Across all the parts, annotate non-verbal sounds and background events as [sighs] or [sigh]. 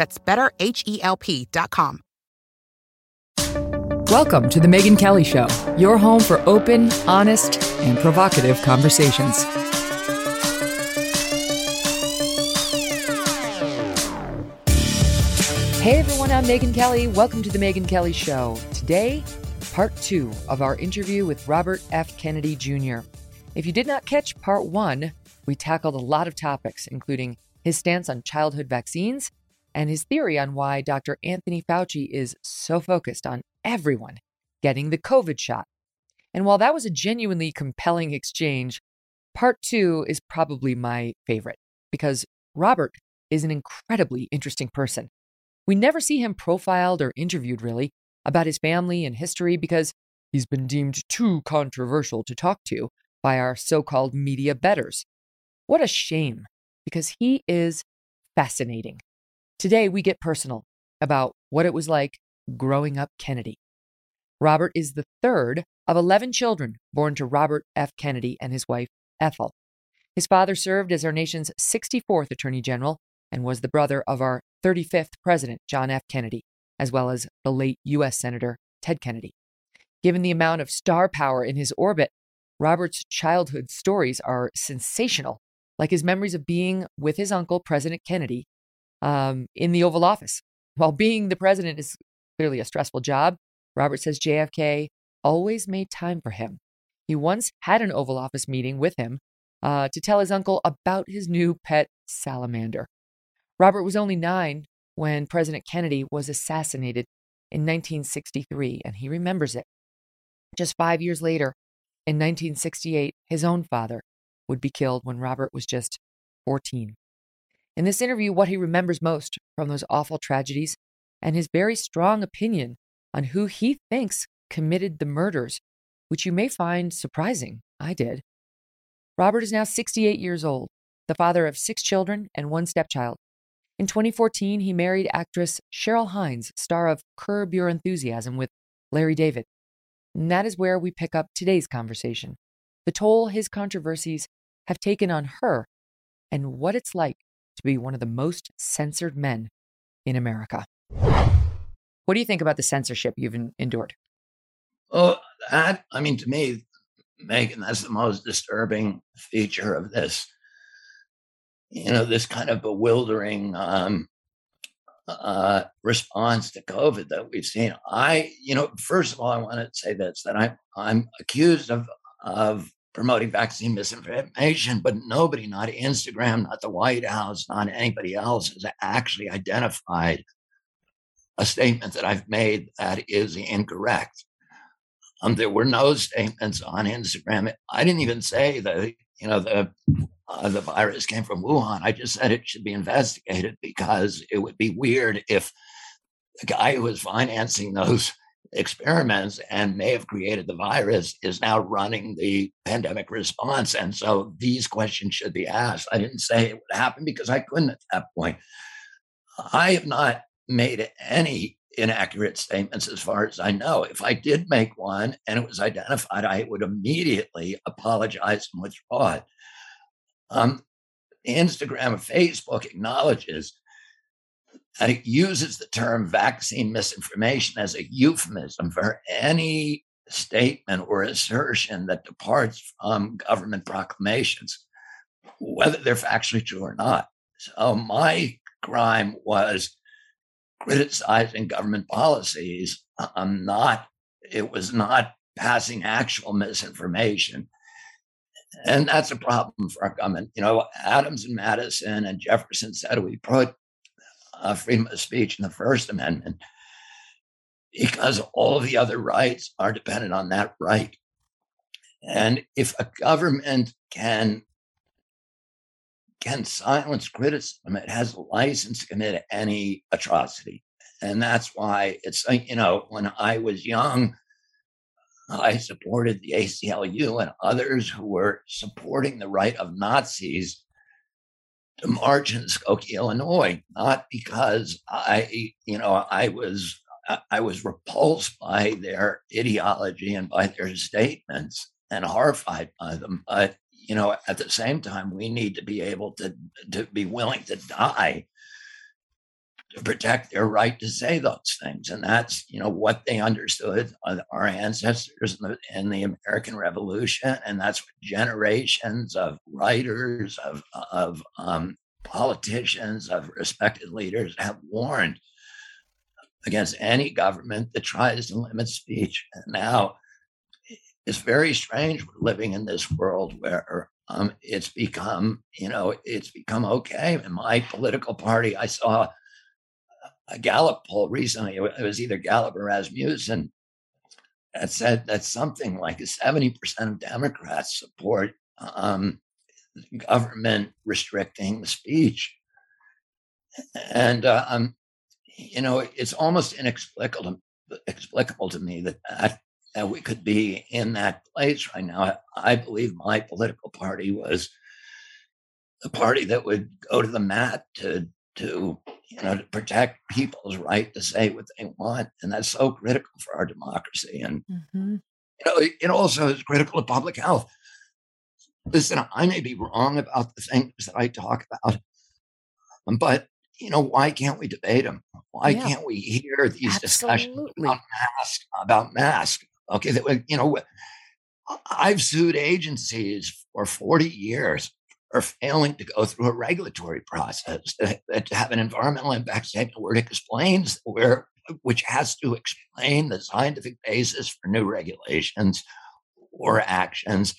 That's betterhelp.com. Welcome to The Megyn Kelly Show, your home for open, honest, and provocative conversations. Hey everyone, I'm Megyn Kelly. Welcome to The Megyn Kelly Show. Today, part two of our interview with Robert F. Kennedy Jr. If you did not catch part one, we tackled a lot of topics, including his stance on childhood vaccines and his theory on why Dr. Anthony Fauci is so focused on everyone getting the COVID shot. And while that was a genuinely compelling exchange, part two is probably my favorite because Robert is an incredibly interesting person. We never see him profiled or interviewed really about his family and history because he's been deemed too controversial to talk to by our so called media betters. What a shame, because he is fascinating. Today, we get personal about what it was like growing up Kennedy. Robert is the third of 11 children born to Robert F. Kennedy and his wife, Ethel. His father served as our nation's 64th Attorney General and was the brother of our 35th President, John F. Kennedy, as well as the late U.S. Senator Ted Kennedy. Given the amount of star power in his orbit, Robert's childhood stories are sensational, like his memories of being with his uncle, President Kennedy, um, in the Oval Office. While being the president is clearly a stressful job, Robert says JFK always made time for him. He once had an Oval Office meeting with him uh, to tell his uncle about his new pet salamander. Robert was only nine when President Kennedy was assassinated in 1963, and he remembers it. Just five years later, in 1968, his own father would be killed when Robert was just 14. In this interview, what he remembers most from those awful tragedies and his very strong opinion on who he thinks committed the murders, which you may find surprising. I did. Robert is now 68 years old, the father of six children and one stepchild. In 2014, he married actress Cheryl Hines, star of Curb Your Enthusiasm with Larry David. And that is where we pick up today's conversation the toll his controversies have taken on her and what it's like to be one of the most censored men in America. What do you think about the censorship you've endured? Oh, that, I mean, to me, Megyn, that's the most disturbing feature of this you know, this kind of bewildering um, uh, response to COVID that we've seen. I, you know, first of all, I want to say this that I'm I'm accused of of promoting vaccine misinformation, but nobody, not Instagram, not the White House, not anybody else, has actually identified a statement that I've made that is incorrect. Um, there were no statements on Instagram. I didn't even say that you know the uh, the virus came from Wuhan. I just said it should be investigated because it would be weird if the guy who was financing those experiments and may have created the virus is now running the pandemic response. And so these questions should be asked. I didn't say it would happen because I couldn't at that point. I have not made any inaccurate statements as far as I know. If I did make one and it was identified, I would immediately apologize and withdraw it. Um, Instagram or Facebook acknowledges that it uses the term vaccine misinformation as a euphemism for any statement or assertion that departs from government proclamations, whether they're factually true or not. So my crime was criticizing government policies. I'm not, it was not passing actual misinformation. And that's a problem for our government. You know, Adams and Madison and Jefferson said we put uh, freedom of speech in the First Amendment because all the other rights are dependent on that right. And if a government can can silence criticism, it has a license to commit any atrocity. And that's why it's you know, when I was young, I supported the ACLU and others who were supporting the right of Nazis to march in Skokie, Illinois, not because I, you know, I was I was repulsed by their ideology and by their statements and horrified by them. But you know, at the same time, we need to be able to to be willing to die to protect their right to say those things. And that's, you know, what they understood our ancestors in the, in the, American Revolution. And that's what generations of writers, of, of um, politicians, of respected leaders have warned against any government that tries to limit speech. And now it's very strange we're living in this world where um, it's become, you know, it's become okay. In my political party, I saw a Gallup poll recently. It was either Gallup or Rasmussen that said that something like 70% of Democrats support um, government restricting the speech. And, uh, um, you know, it's almost inexplicable, explicable to me that, that, that we could be in that place right now. I, I believe my political party was the party that would go to the mat to to you know to protect people's right to say what they want, and that's so critical for our democracy. And mm-hmm. you know, it, also is critical to public health. Listen, I may be wrong about the things that I talk about, but you know, why can't we debate them? Why yeah. can't we hear these Absolutely. discussions about mask? About mask? Okay, that you know, I've sued agencies for forty years are failing to go through a regulatory process to, to have an environmental impact statement where it explains where which has to explain the scientific basis for new regulations or actions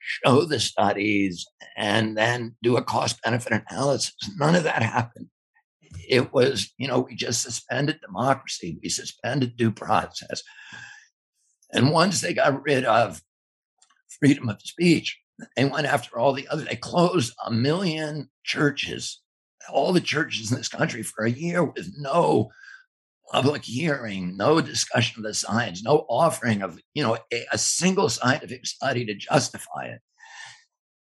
show the studies and then do a cost benefit analysis. None of that happened. It was you know we just suspended democracy. We suspended due process. And once they got rid of freedom of speech they went after all the other. They closed a million churches, all the churches in this country for a year with no public hearing, no discussion of the science, no offering of you know a, a single scientific study to justify it.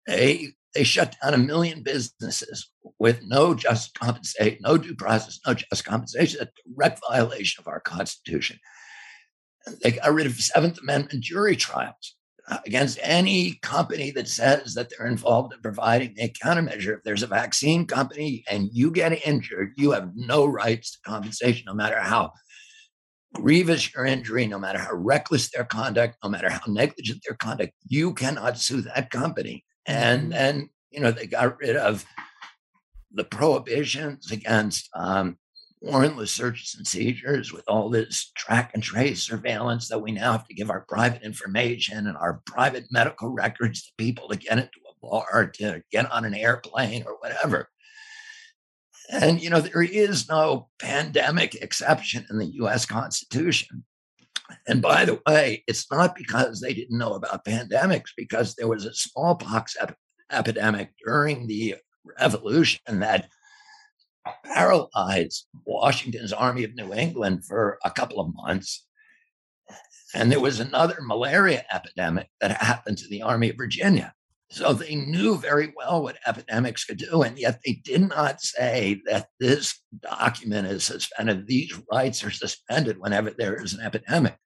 They they shut down a million businesses with no just compensation, no due process, no just compensation, a direct violation of our Constitution. They got rid of Seventh Amendment jury trials against any company that says that they're involved in providing a countermeasure. If there's a vaccine company and you get injured, you have no rights to compensation, no matter how grievous your injury, no matter how reckless their conduct, no matter how negligent their conduct, you cannot sue that company. And then, mm-hmm. you know, they got rid of the prohibitions against um, warrantless searches and seizures with all this track and trace surveillance that we now have to give our private information and our private medical records to people to get into a bar, to get on an airplane or whatever. And, you know, there is no pandemic exception in the US Constitution. And by the way, it's not because they didn't know about pandemics, because there was a smallpox ep- epidemic during the revolution that paralyzed Washington's Army of New England for a couple of months. And there was another malaria epidemic that happened to the Army of Virginia. So they knew very well what epidemics could do. And yet they did not say that this document is suspended. These rights are suspended whenever there is an epidemic.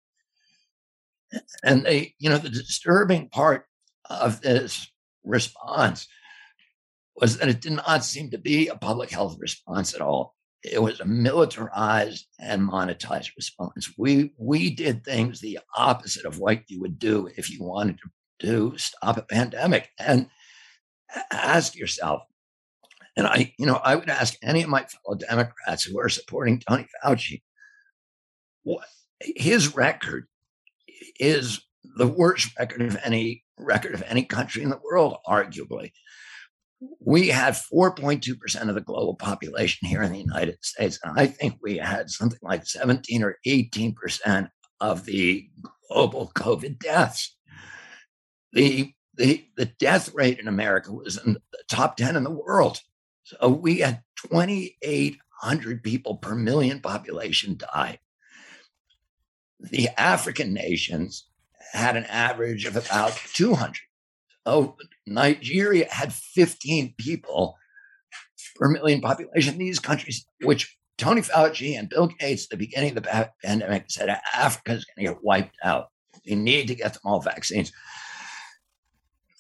And they, you know, the disturbing part of this response was that it did not seem to be a public health response at all. It was a militarized and monetized response. We we did things the opposite of what you would do if you wanted to, to stop a pandemic. And ask yourself, And I, you know, I would ask any of my fellow Democrats who are supporting Tony Fauci, what his record is the worst record of any record of any country in the world, arguably. We had 4.2% of the global population here in the United States. And I think we had something like 17 or 18% of the global COVID deaths. The, the, the death rate in America was in the top 10 in the world. So we had 2,800 people per million population die. The African nations had an average of about 200. Oh, Nigeria had 15 people per million population. These countries, which Tony Fauci and Bill Gates at the beginning of the pandemic said Africa is going to get wiped out. You need to get them all vaccines.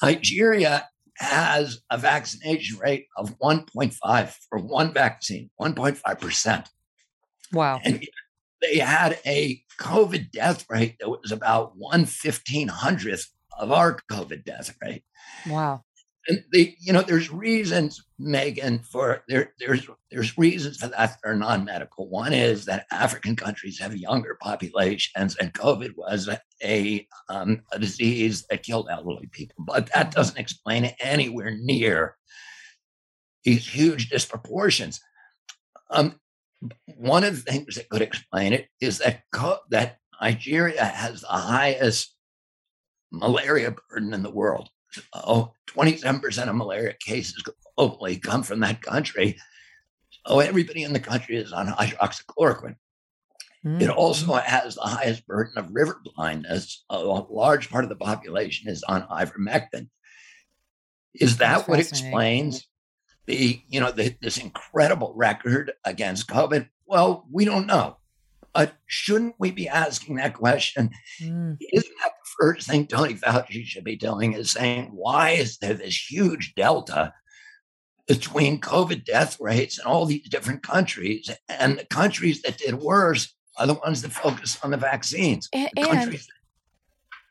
Nigeria has a vaccination rate of 1.5 for one vaccine, 1.5%. Wow. And they had a COVID death rate that was about one fifteen hundredth of our COVID death rate. Wow. And the, you know, there's reasons, Megyn, for there, there's there's reasons for that that are non-medical. One is that African countries have younger populations, and COVID was a um, a disease that killed elderly people. But that doesn't explain it anywhere near these huge disproportions. Um, one of the things that could explain it is that co- that Nigeria has the highest malaria burden in the world. Oh, 27% of malaria cases globally come from that country. So everybody in the country is on hydroxychloroquine. Mm-hmm. It also has the highest burden of river blindness. A large part of the population is on ivermectin. Is that what explains the you know the, this incredible record against COVID? Well, we don't know. But shouldn't we be asking that question? Mm. Isn't that first thing Tony Fauci should be doing? Is saying why is there this huge delta between COVID death rates in all these different countries, and the countries that did worse are the ones that focus on the vaccines. And, the and,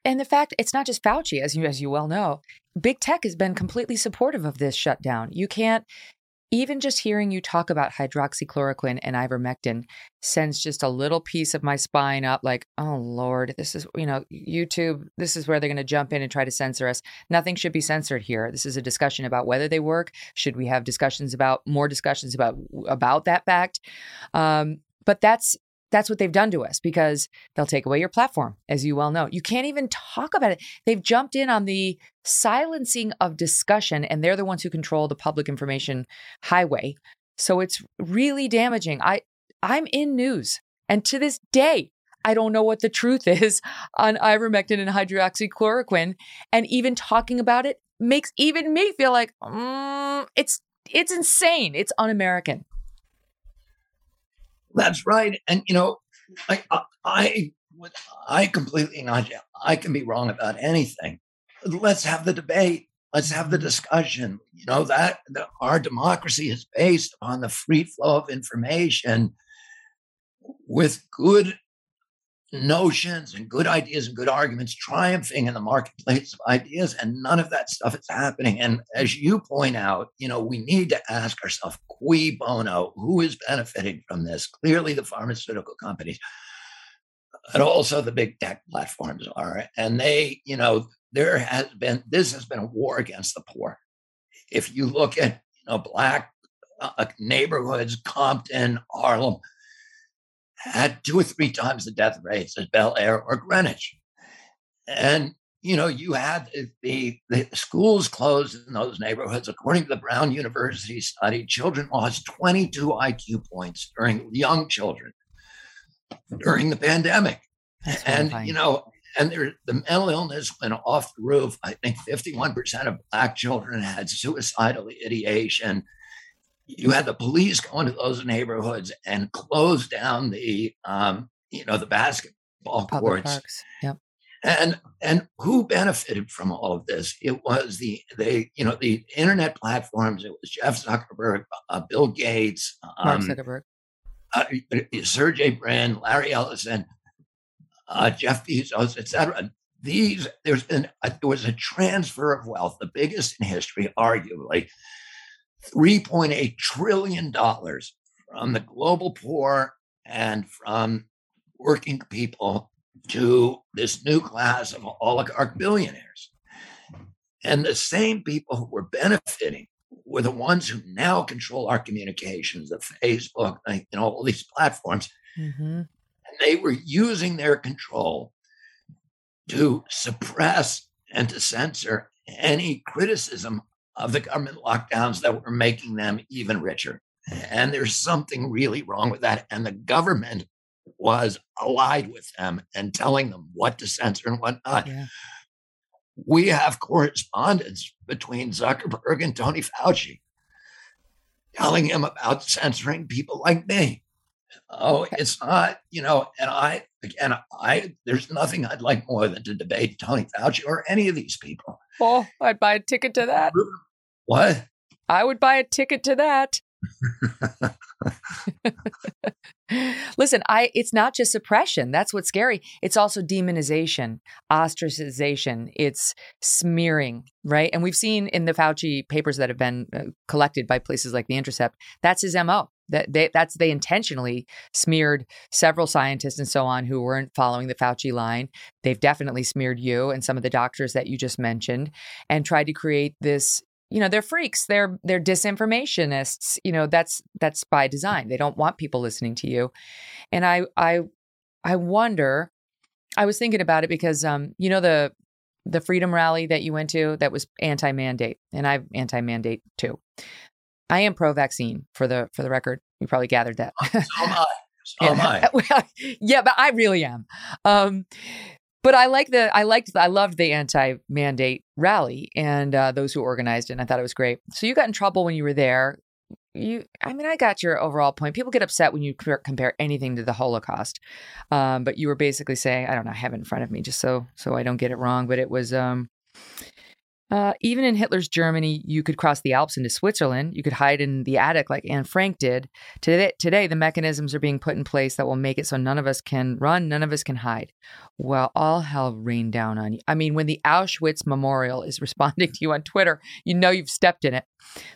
and the fact it's not just Fauci, as you as you well know, big tech has been completely supportive of this shutdown. You can't even just hearing you talk about hydroxychloroquine and ivermectin sends just a little piece of my spine up like oh lord this is you know youtube this is where they're going to jump in and try to censor us. Nothing should be censored here. This is a discussion about whether they work. Should we have discussions about more discussions about about that fact? Um, but that's that's what they've done to us because they'll take away your platform, as you well know. You can't even talk about it. They've jumped in on the silencing of discussion, and they're the ones who control the public information highway. So it's really damaging. I I'm in news, and to this day, I don't know what the truth [laughs] is on ivermectin and hydroxychloroquine, and even talking about it makes even me feel like mm, it's it's insane. It's un-American. That's right. And you know, I I I completely not. I can be wrong about anything. Let's have the debate. Let's have the discussion. You know that, that our democracy is based on the free flow of information with good notions and good ideas and good arguments triumphing in the marketplace of ideas and none of that stuff is happening. And as you point out you know we need to ask ourselves cui bono who is benefiting from this? Clearly the pharmaceutical companies but also the big tech platforms are. And they you know there has been this has been a war against the poor. If you look at you know black uh, neighborhoods compton harlem had two or three times the death rates as Bel Air or Greenwich. And, you know, you had the, the schools closed in those neighborhoods. According to the Brown University study, children lost 22 IQ points during young children during the pandemic. That's and, you know, and there, the mental illness went off the roof. I think 51% of Black children had suicidal ideation you had the police go into those neighborhoods and close down the um, you know the basketball Public courts. Parks. Yep. And and who benefited from all of this? It was the they you know the internet platforms. It was Jeff Zuckerberg, uh, Bill Gates, um, Mark Zuckerberg, uh, Sergey Brin, Larry Ellison, uh, Jeff Bezos, etc. These there's been a, there was a transfer of wealth, the biggest in history, arguably, $3.8 trillion from the global poor and from working people to this new class of oligarch billionaires. And the same people who were benefiting were the ones who now control our communications, the Facebook, you know, all these platforms. Mm-hmm. And they were using their control to suppress and to censor any criticism of the government lockdowns that were making them even richer. And there's something really wrong with that. And the government was allied with them and telling them what to censor and what not. Yeah. We have correspondence between Zuckerberg and Tony Fauci telling him about censoring people like me. Oh, it's not, you know, and I, again, I, there's nothing I'd like more than to debate Tony Fauci or any of these people. Oh, I'd buy a ticket to that. What? I would buy a ticket to that. [laughs] Listen, I it's not just suppression. That's what's scary. It's also demonization, ostracization, it's smearing, right? And we've seen in the Fauci papers that have been uh, collected by places like The Intercept, that's his MO. That they that's they intentionally smeared several scientists and so on who weren't following the Fauci line. They've definitely smeared you and some of the doctors that you just mentioned and tried to create this you know they're freaks. They're they're disinformationists. You know that's that's by design. They don't want people listening to you. And i i i wonder i was thinking about it because um you know the the freedom rally that you went to that was anti-mandate and i'm anti-mandate too. I am pro-vaccine for the for the record. You probably gathered that. So am i. [laughs] So am I. [laughs] yeah but i really am. Um but I like the I liked I loved the anti-mandate rally and uh, those who organized it. And I thought it was great. So you got in trouble when you were there. You, I mean, I got your overall point. People get upset when you compare anything to the Holocaust, um, but you were basically saying, I don't know, I have it in front of me just so so I don't get it wrong. But it was um, uh, even in Hitler's Germany, you could cross the Alps into Switzerland. You could hide in the attic like Anne Frank did. Today, today, the mechanisms are being put in place that will make it so none of us can run, none of us can hide. Well, all hell rained down on you. I mean, when the Auschwitz Memorial is [laughs] responding to you on Twitter, you know you've stepped in it.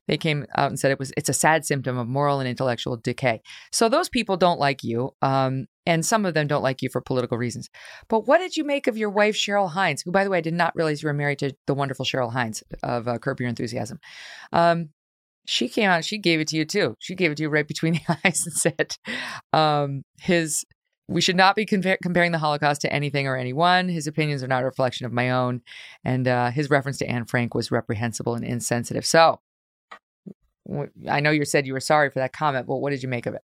They came out and said it was it's a sad symptom of moral and intellectual decay. So those people don't like you. Um, and some of them don't like you for political reasons. But what did you make of your wife, Cheryl Hines, who, by the way, I did not realize you were married to the wonderful Cheryl Hines of uh, Curb Your Enthusiasm? Um, she came out, she gave it to you too. She gave it to you right between [laughs] the eyes and said, um, his, we should not be compar- comparing the Holocaust to anything or anyone. His opinions are not a reflection of my own. And uh, his reference to Anne Frank was reprehensible and insensitive. So I know you said you were sorry for that comment, but what did you make of it?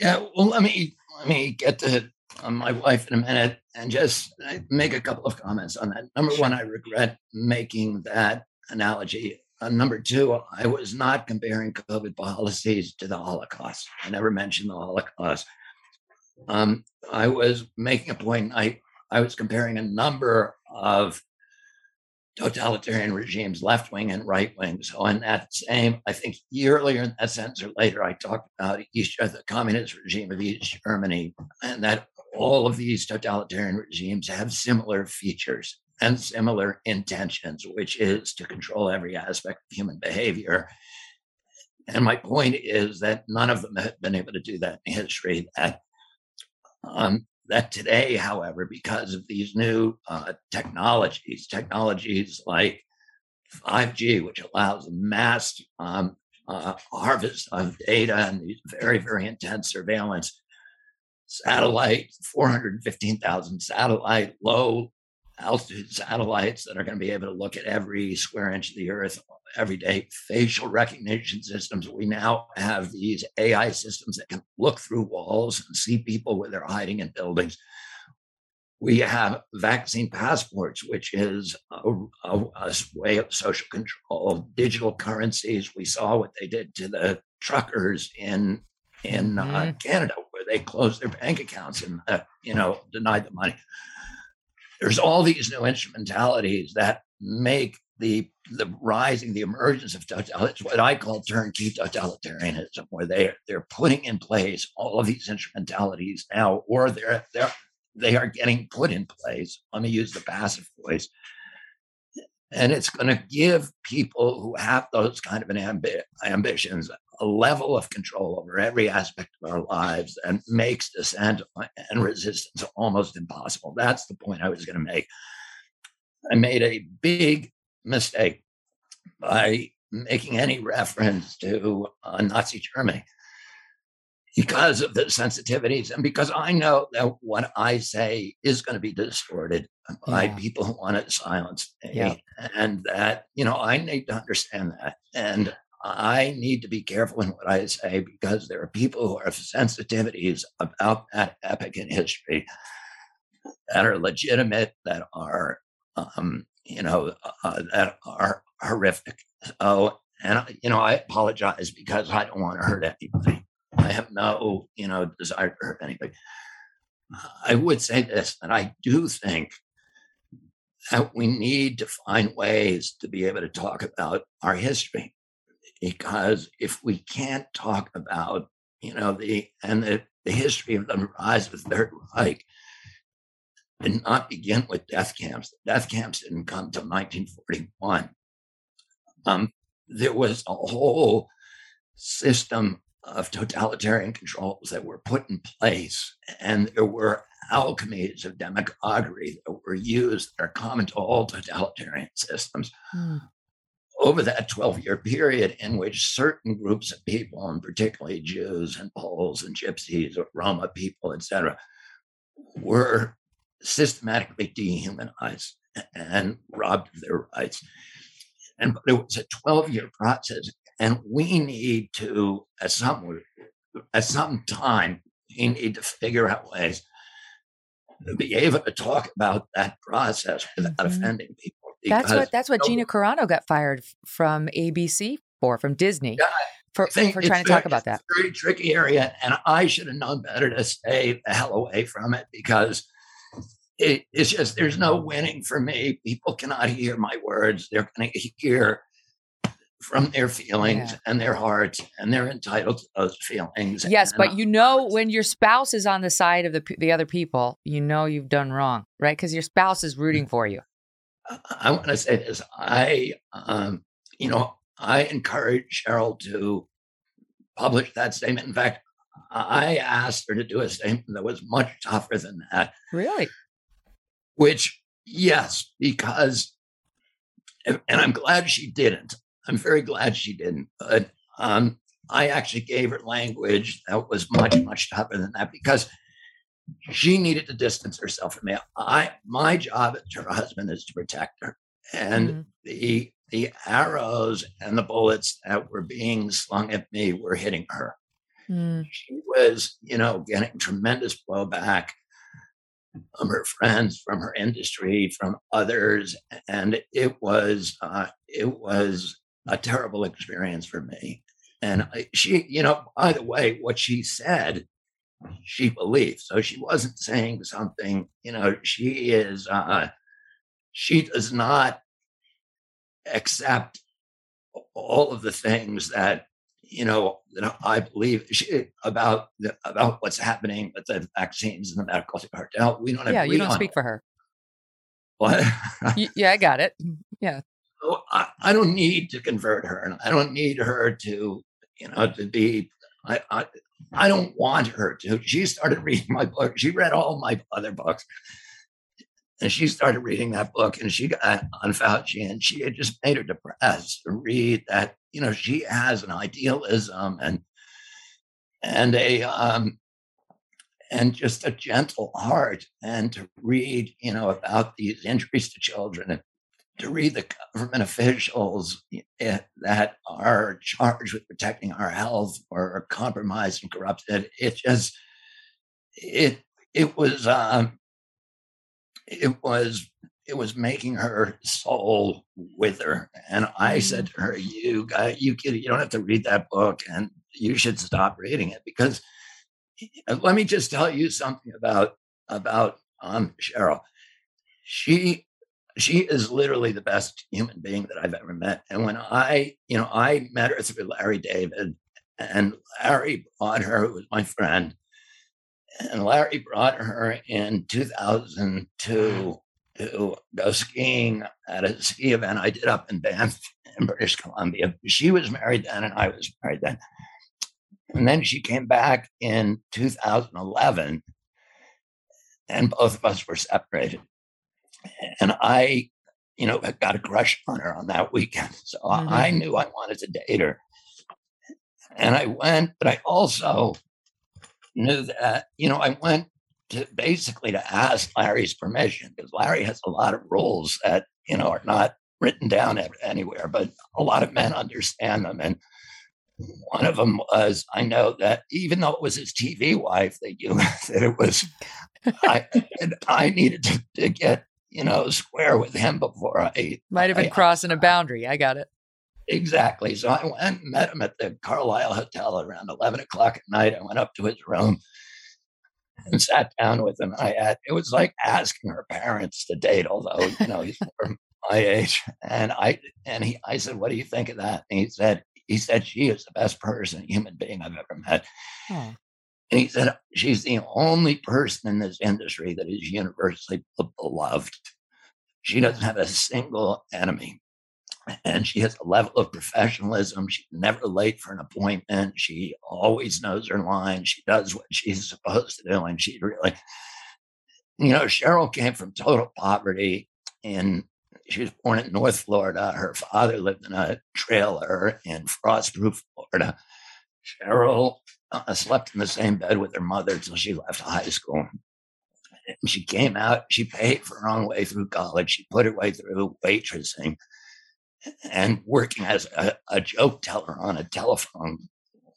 Yeah, well, let me let me get to um, my wife in a minute and just uh, make a couple of comments on that. Number one, I regret making that analogy. Uh, number two, I was not comparing COVID policies to the Holocaust. I never mentioned the Holocaust. Um, I was making a point. I I was comparing a number of totalitarian regimes, left wing and right wing. So, in that same, I think earlier in that sentence or later, I talked about East, the communist regime of East Germany, and that all of these totalitarian regimes have similar features and similar intentions, which is to control every aspect of human behavior. And my point is that none of them have been able to do that in history. That um, that today, however, because of these new uh, technologies, technologies like 5G, which allows mass um, uh, harvest of data and these very, very intense surveillance, satellite, 415,000 satellite, low altitude satellites that are going to be able to look at every square inch of the earth every day, facial recognition systems. We now have these AI systems that can look through walls and see people where they're hiding in buildings. We have vaccine passports, which is a, a, a way of social control, digital currencies. We saw what they did to the truckers in in uh, mm-hmm. uh, Canada, where they closed their bank accounts and uh, you know denied the money there's all these new instrumentalities that make the the rising, the emergence of totalitarianism, what I call turnkey totalitarianism, where they they're putting in place all of these instrumentalities now, or they're they're they are getting put in place. Let me use the passive voice. And it's going to give people who have those kind of an ambi- ambitions a level of control over every aspect of our lives and makes dissent and resistance almost impossible. That's the point I was going to make. I made a big mistake by making any reference to uh, Nazi Germany because of the sensitivities and because I know that what I say is going to be distorted by yeah. people who want to silence me. Yeah. And that, you know, I need to understand that. And I need to be careful in what I say because there are people who have sensitivities about that epic in history that are legitimate, that are, um, you know, uh, that are horrific. So, and, you know, I apologize because I don't want to hurt anybody. I have no, you know, desire to hurt anybody. I would say this, that I do think that we need to find ways to be able to talk about our history. Because if we can't talk about, you know, the and the, the history of the rise of the Third Reich and not begin with death camps. The death camps didn't come till 1941. Um, there was a whole system of totalitarian controls that were put in place, and there were alchemies of demagoguery that were used that are common to all totalitarian systems. Mm. Over that 12 year period, in which certain groups of people, and particularly Jews and Poles and Gypsies or Roma people, etc., were systematically dehumanized and robbed of their rights. And but it was a 12 year process. And we need to, at some, at some time, we need to figure out ways to be able to talk about that process without mm-hmm. offending people. That's what that's what Gina Carano got fired from ABC for, from Disney. Yeah, for, for trying to talk about that. very tricky area. And I should have known better to stay the hell away from it because it, it's just there's no winning for me. People cannot hear my words. They're going to hear from their feelings yeah. and their hearts, and they're entitled to those feelings. Yes, but you know when your spouse is on the side of the the other people, you know you've done wrong, right? Because your spouse is rooting for you. I want to say this. I, um, you know, I encourage Cheryl to publish that statement. In fact, I asked her to do a statement that was much tougher than that. Really? Which, yes, because, and I'm glad she didn't. I'm very glad she didn't. But um, I actually gave her language that was much, much tougher than that because she needed to distance herself from me. I my job as her husband is to protect her. And mm-hmm. the the arrows and the bullets that were being slung at me were hitting her. Mm. She was, you know, getting tremendous blowback from her friends, from her industry, from others, and it was uh, it was a terrible experience for me. And she, you know, by the way, what she said, she believed. So she wasn't saying something, you know, she is, uh, she does not accept all of the things that, you know, I believe about the, about what's happening with the vaccines and the medical cartel. We don't. Have Yeah, you don't speak it. for her. What? yeah, I got it. Yeah. I, I don't need to convert her, and I don't need her to, you know, to be. I, I I don't want her to. She started reading my book. She read all my other books, and she started reading that book. And she got on Fauci, and she had just made her depressed to read that. You know, she has an idealism and and a um, and just a gentle heart, and to read, you know, about these injuries to children and to read the government officials eh, that are charged with protecting our health or are compromised and corrupted. It just it it was um, it was it was making her soul wither. And I said mm. to her, "You guy, you kid, you don't have to read that book, and you should stop reading it because." Let me just tell you something about about um, Cheryl. She she is literally the best human being that I've ever met. And when I, you know, I met her through Larry David, and Larry brought her, who was my friend, and Larry brought her in 2002 to go skiing at a ski event I did up in Banff in British Columbia. She was married then, and I was married then. And then she came back in 2011, and both of us were separated. And I, you know, got a crush on her on that weekend. So mm-hmm. I knew I wanted to date her. And I went, but I also knew that, you know, I went to basically to ask Larry's permission because Larry has a lot of rules that, you know, are not written down anywhere, but a lot of men understand them. And one of them was I know that even though it was his TV wife, that you [laughs] that it was I I needed to, to, get you know square with him before I might have been I, crossing a boundary. I got it. Exactly. So I went and met him at the Carlyle Hotel around eleven o'clock at night. I went up to his room and sat down with him. I had it was like asking her parents to date, although you know he's [laughs] my age. And I and he I said, "What do you think of that?" And he said, he said she is the best person, human being I've ever met. Hmm. And he said she's the only person in this industry that is universally beloved. She doesn't have a single enemy. And she has a level of professionalism. She's never late for an appointment. She always knows her line. She does what she's supposed to do. And she really, you know, Cheryl came from total poverty and she was born in North Florida. Her father lived in a trailer in Frostproof, Florida. Cheryl uh, slept in the same bed with her mother until she left high school. She came out, she paid for her own way through college. She put her way through waitressing and working as a, a joke teller on a telephone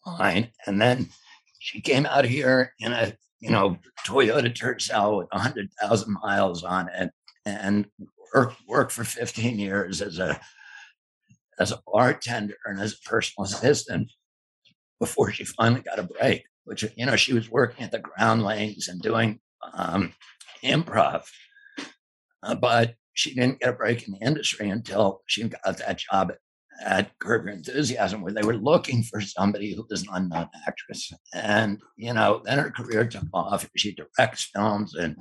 line. And then she came out here in a, you know, Toyota Tercel with 100,000 miles on it and worked, for 15 years as a as a bartender and as a personal assistant before she finally got a break. Which you know she was working at the Groundlings and doing um, improv, uh, but she didn't get a break in the industry until she got that job at, at Curb Your Enthusiasm, where they were looking for somebody who was an unknown actress. And you know, then her career took off. She directs films and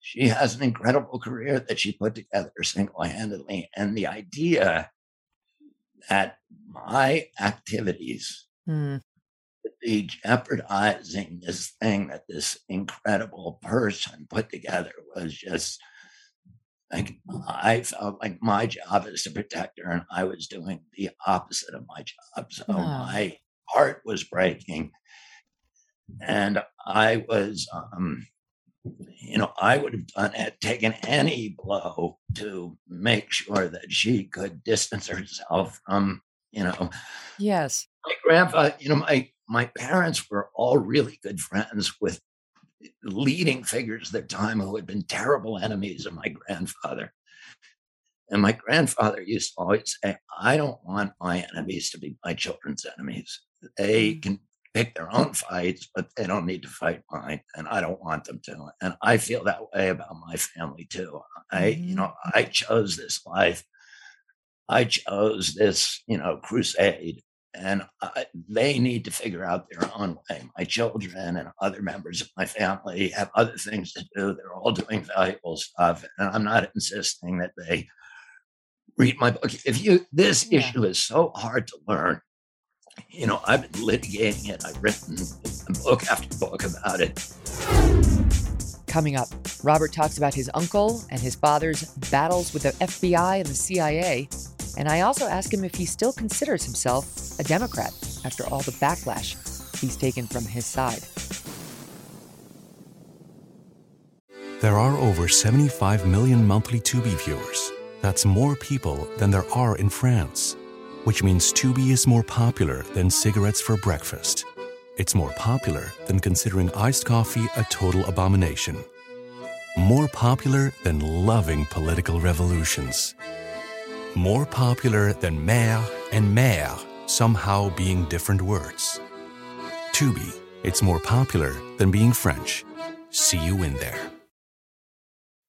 she has an incredible career that she put together single handedly. And the idea that my activities mm. would be jeopardizing this thing that this incredible person put together was just like I felt like my job is to protect her, and I was doing the opposite of my job. So oh. my heart was breaking, and I was um, you know, I would have done it, taken any blow to make sure that she could distance herself from, you know. Yes. My grandfather, you know, my my parents were all really good friends with leading figures of the time who had been terrible enemies of my grandfather. And my grandfather used to always say, I don't want my enemies to be my children's enemies. They mm. can pick their own fights, but they don't need to fight mine, and I don't want them to. And I feel that way about my family too. I, mm-hmm. you know, I chose this life. I chose this, you know, crusade, and I, they need to figure out their own way. My children and other members of my family have other things to do. They're all doing valuable stuff, and I'm not insisting that they read my book. If you, this yeah. issue is so hard to learn you know, I've been litigating it. I've written book after book about it. Coming up, Robert talks about his uncle and his father's battles with the FBI and the CIA. And I also ask him if he still considers himself a Democrat after all the backlash he's taken from his side. There are over 75 million monthly Tubi viewers. That's more people than there are in France which means Tubi is more popular than cigarettes for breakfast. It's more popular than considering iced coffee a total abomination. More popular than loving political revolutions. More popular than mère and mère somehow being different words. Tubi, it's more popular than being French. See you in there.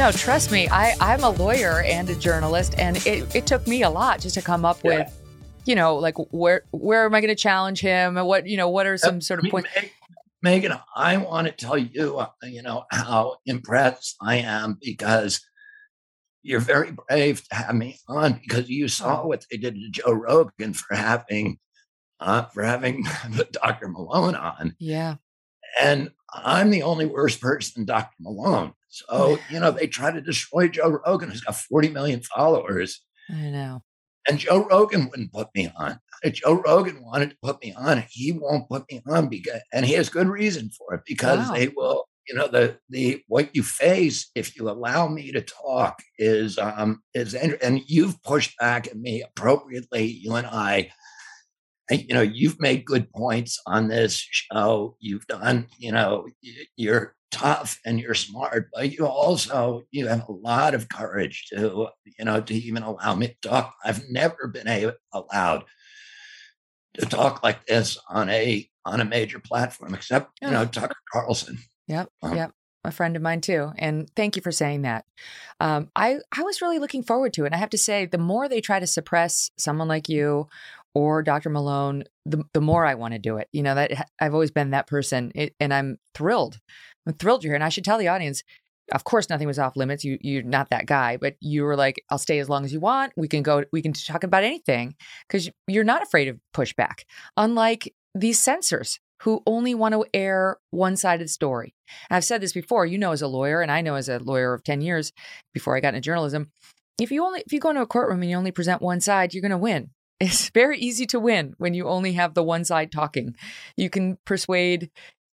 No, trust me, I, I'm a lawyer and a journalist, and it, it took me a lot just to come up yeah. with, you know, like where where am I going to challenge him? And what you know, what are some uh, sort of points? Megyn, I want to tell you, uh, you know, how impressed I am because you're very brave to have me on because you saw oh. what they did to Joe Rogan for having uh, for having [laughs] Dr. Malone on. Yeah. And I'm the only worse person Dr. Malone. So, [laughs] you know, they try to destroy Joe Rogan, who's got 40 million followers. I know. And Joe Rogan wouldn't put me on. If Joe Rogan wanted to put me on, he won't put me on because, and he has good reason for it because wow. they will, you know, the the what you face if you allow me to talk is um is and you've pushed back at me appropriately. You and I you know, you've made good points on this show. You've done, you know, you're tough and you're smart, but you also you have a lot of courage to, you know, to even allow me to talk. I've never been a, allowed to talk like this on a on a major platform, except you know Tucker Carlson. Yep, um, yep a friend of mine too. And thank you for saying that. Um, I I was really looking forward to it. And I have to say, the more they try to suppress someone like you or Dr. Malone, the, the more I want to do it. You know, that I've always been that person. It, and I'm thrilled. I'm thrilled you're here. And I should tell the audience, of course, nothing was off limits. You, you're not that guy, but you were like, I'll stay as long as you want. We can go, we can talk about anything because you're not afraid of pushback. Unlike these censors who only want to air one sided story. And I've said this before, you know, as a lawyer, and I know as a lawyer of 10 years before I got into journalism, if you only if you go into a courtroom and you only present one side, you're going to win. It's very easy to win when you only have the one side talking. You can persuade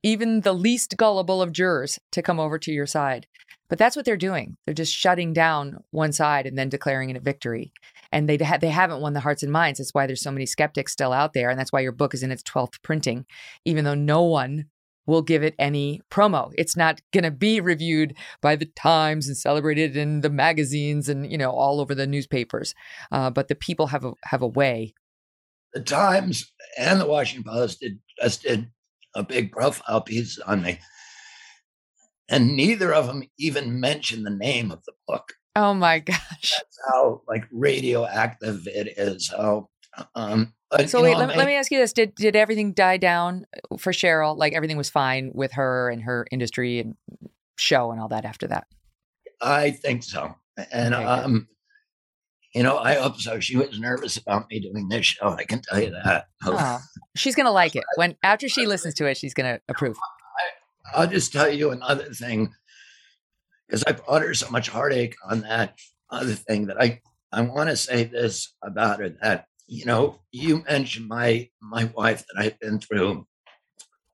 even the least gullible of jurors to come over to your side. But that's what they're doing. They're just shutting down one side and then declaring it a victory. And they ha- they haven't won the hearts and minds. That's why there's so many skeptics still out there, and that's why your book is in its 12th printing, even though no one will give it any promo. It's not going to be reviewed by the Times and celebrated in the magazines and you know all over the newspapers. Uh, but the people have a have a way. The Times and the Washington Post did, just did a big profile piece on me, and neither of them even mentioned the name of the book. Oh my [laughs] gosh! That's how like radioactive it is. How um, so wait, know, let, let, me ask you this: Did did everything die down for Cheryl? Like everything was fine with her and her industry and show and all that after that? I think so. And okay, um, you know, I hope so. She was nervous about me doing this show. I can tell you that. Oh, she's gonna like it when after she [laughs] listens to it. She's gonna approve. I, I'll just tell you another thing because I brought her so much heartache on that other thing that I I want to say this about her that you know, you mentioned my my wife that I've been through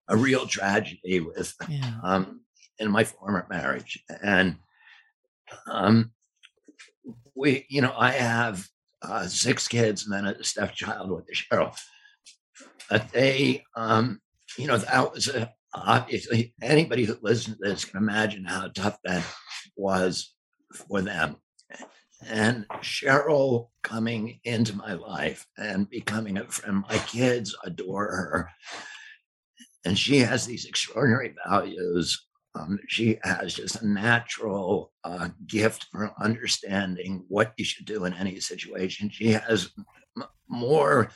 a real tragedy with yeah. um, in my former marriage, and um, we, you know, I have uh, six kids and then a stepchild with the Cheryl. But they, um, you know, that was a, obviously anybody who listens to this can imagine how tough that was for them and Cheryl coming into my life and becoming a friend. My kids adore her. And she has these extraordinary values. Um, she has just a natural uh, gift for understanding what you should do in any situation. She has m- more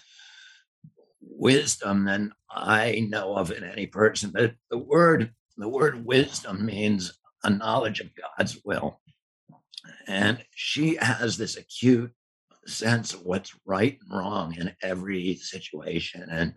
wisdom than I know of in any person. But the word, the word wisdom means a knowledge of God's will. And she has this acute sense of what's right and wrong in every situation. And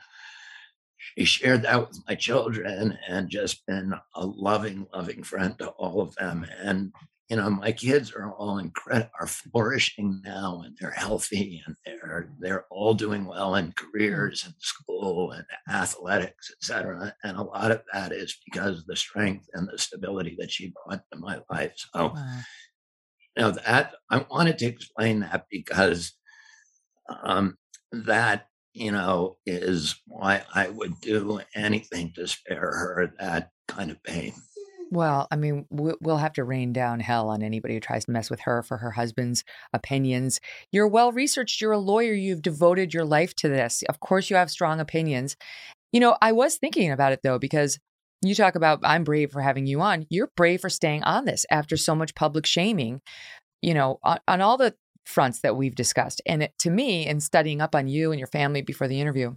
she shared that with my children and just been a loving, loving friend to all of them. And you know, my kids are all incredible, are flourishing now, and they're healthy, and they're they're all doing well in mm. careers and school and athletics, etc. And a lot of that is because of the strength and the stability that she brought to my life. So, wow. Know, that I wanted to explain that because um, that you know is why I would do anything to spare her that kind of pain. Well, I mean, we'll have to rain down hell on anybody who tries to mess with her for her husband's opinions. You're well researched. You're a lawyer. You've devoted your life to this. Of course, you have strong opinions. You know, I was thinking about it though, because you talk about I'm brave for having you on. You're brave for staying on this after so much public shaming, you know, on, on all the fronts that we've discussed. And it, to me, in studying up on you and your family before the interview,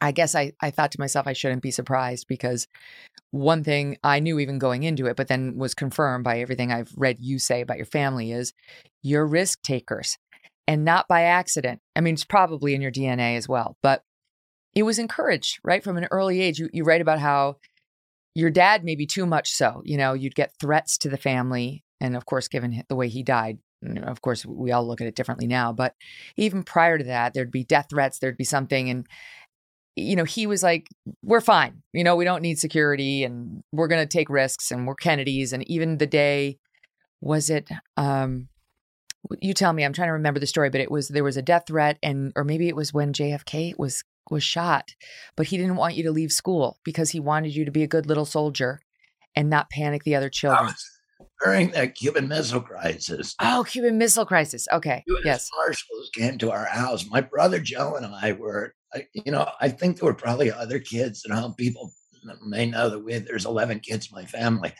I guess I, I thought to myself, I shouldn't be surprised because one thing I knew even going into it, but then was confirmed by everything I've read you say about your family is you're risk takers and not by accident. I mean, it's probably in your DNA as well, but it was encouraged, right? From an early age. You, you write about how your dad, maybe too much so, you know, you'd get threats to the family. And of course, given the way he died, of course, we all look at it differently now, but even prior to that, there'd be death threats, there'd be something. And you know, he was like, we're fine. You know, we don't need security and we're going to take risks and we're Kennedys. And even the day, was it, um, you tell me, I'm trying to remember the story, but it was, there was a death threat and, or maybe it was when JFK was, was shot, but he didn't want you to leave school because he wanted you to be a good little soldier and not panic the other children. During the Cuban Missile Crisis. Oh, Cuban Missile Crisis. Okay. US yes. Marshals came to our house. My brother Joe and I were you know, I think there were probably other kids, and how people may know that we there's 11 kids in my family.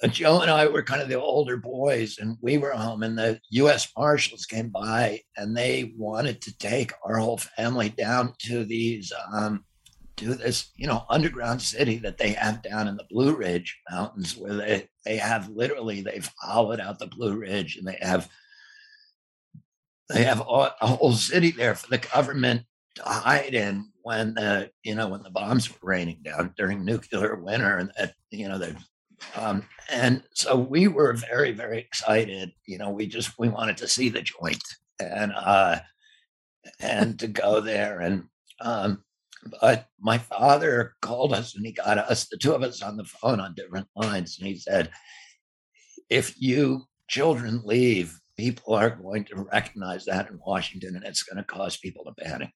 But Joe and I were kind of the older boys, and we were home, and the U.S. Marshals came by, and they wanted to take our whole family down to these, um, to this, you know, underground city that they have down in the Blue Ridge Mountains, where they they have literally they've hollowed out the Blue Ridge, and they have they have a whole city there for the government to hide in when the you know when the bombs were raining down during nuclear winter and that you know the um, and so we were very very excited you know we just we wanted to see the joint and uh and to go there and um but my father called us and he got us the two of us on the phone on different lines and he said if you children leave people are going to recognize that in washington and it's going to cause people to panic.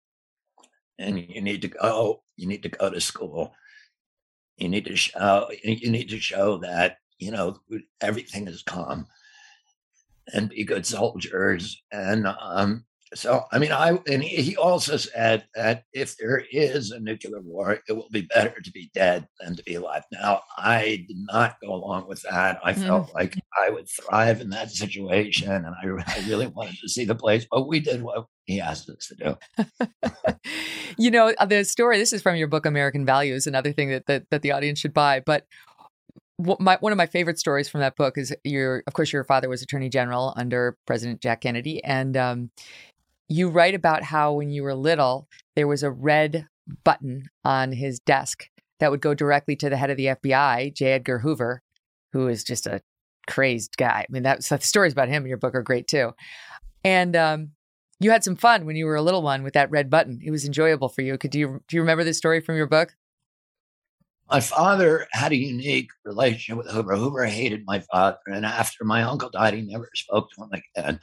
And you need to go you need to go to school you need to show you need to show that you know everything is calm and be good soldiers and um so I mean, I and he also said that if there is a nuclear war, it will be better to be dead than to be alive. Now, I did not go along with that. I mm. felt like I would thrive in that situation, and I, I really wanted to see the place. But we did what he asked us to do. [laughs] you know, uh, the story. This is from your book, American Values. Another thing that that, that the audience should buy, but my, one of my favorite stories from that book is your of course your father was attorney general under president jack kennedy and um, you write about how when you were little, there was a red button on his desk that would go directly to the head of the FBI, J. Edgar Hoover, who is just a crazed guy. I mean, that's the stories about him in your book are great too. And um, you had some fun when you were a little one with that red button. It was enjoyable for you. Could do you do you remember this story from your book? My father had a unique relationship with Hoover. Hoover hated my father, and after my uncle died, he never spoke to him again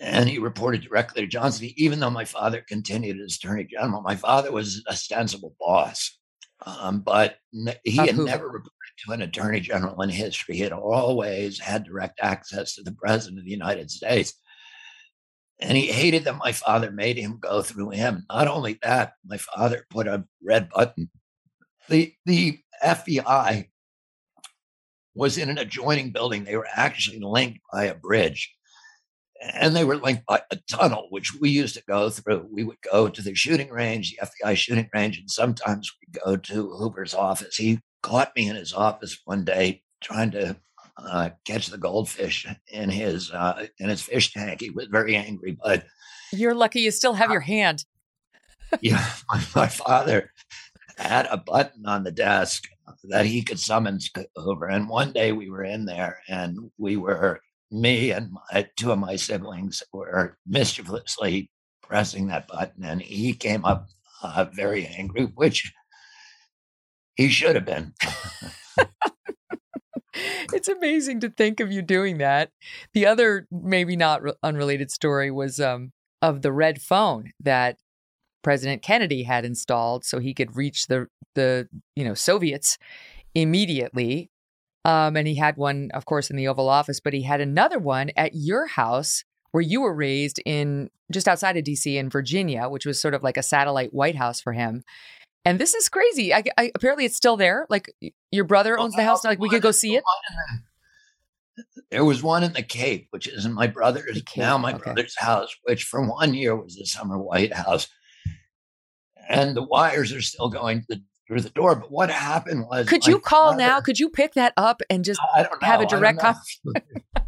and he reported directly to Johnson. Even though my father continued as Attorney General, my father was a ostensible boss, um, but he had never reported to an Attorney General in history. He had always had direct access to the President of the United States. And he hated that my father made him go through him. Not only that, my father put a red button. The the FBI was in an adjoining building. They were actually linked by a bridge and they were linked by a tunnel, which we used to go through. We would go to the shooting range, the FBI shooting range, and sometimes we'd go to Hoover's office. He caught me in his office one day trying to uh, catch the goldfish in his uh, in his fish tank. He was very angry, but you're lucky you still have uh, your hand. yeah, [laughs] my, my, father had a button on the desk that he could summon Hoover. And one day we were in there and we were, me and my, two of my siblings were mischievously pressing that button. And he came up uh, very angry, which he should have been. [laughs] it's amazing to think of you doing that. The other, maybe not re- unrelated story was um, of the red phone that President Kennedy had installed so he could reach the the you know Soviets immediately. Um, and he had one, of course, in the Oval Office, but he had another one at your house where you were raised in just outside of DC in Virginia, which was sort of like a satellite White House for him. And this is crazy. I, I, apparently, it's still there. Like your brother owns the house. Like we could go see it. There was one in the Cape, which is in my brother's now my okay. brother's house, which for one year was the summer White House, and the wires are still going through the door. But what happened was, could you call now? Could you pick that up and just have a direct conversation?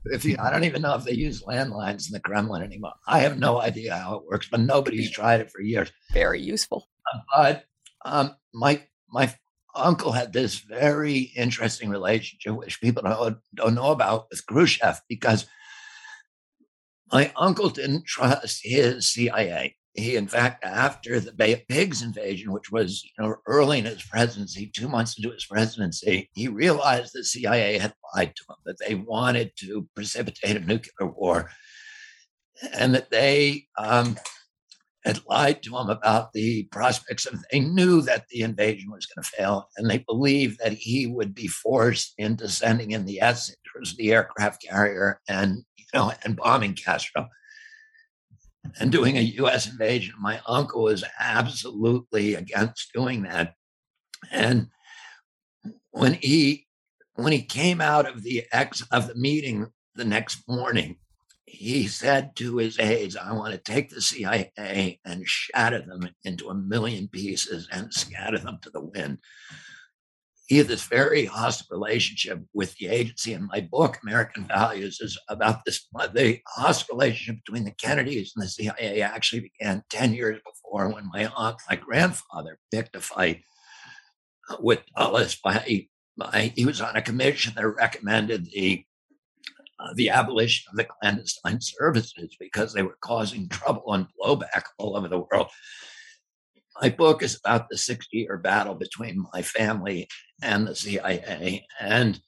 if you, I don't even know if they use landlines in the Kremlin anymore. I have no idea how it works, but nobody's tried it for years. Very useful. But um, my my uncle had this very interesting relationship, which people don't, don't know about with Khrushchev, because my uncle didn't trust his CIA. He, in fact, after the Bay of Pigs invasion, which was you know early in his presidency, two months into his presidency, he realized the CIA had lied to him that they wanted to precipitate a nuclear war, and that they um, had lied to him about the prospects of they knew that the invasion was going to fail and they believed that he would be forced into sending in the s the aircraft carrier and you know and bombing castro and doing a us invasion my uncle was absolutely against doing that and when he when he came out of the ex of the meeting the next morning he said to his aides, I want to take the CIA and shatter them into a million pieces and scatter them to the wind. He had this very hostile relationship with the agency. And my book, American Values, is about this. The hostile relationship between the Kennedys and the CIA actually began 10 years before when my aunt, my grandfather, picked a fight with Dulles by, by he was on a commission that recommended the uh, the abolition of the clandestine services because they were causing trouble and blowback all over the world. My book is about the 60 year battle between my family and the CIA. And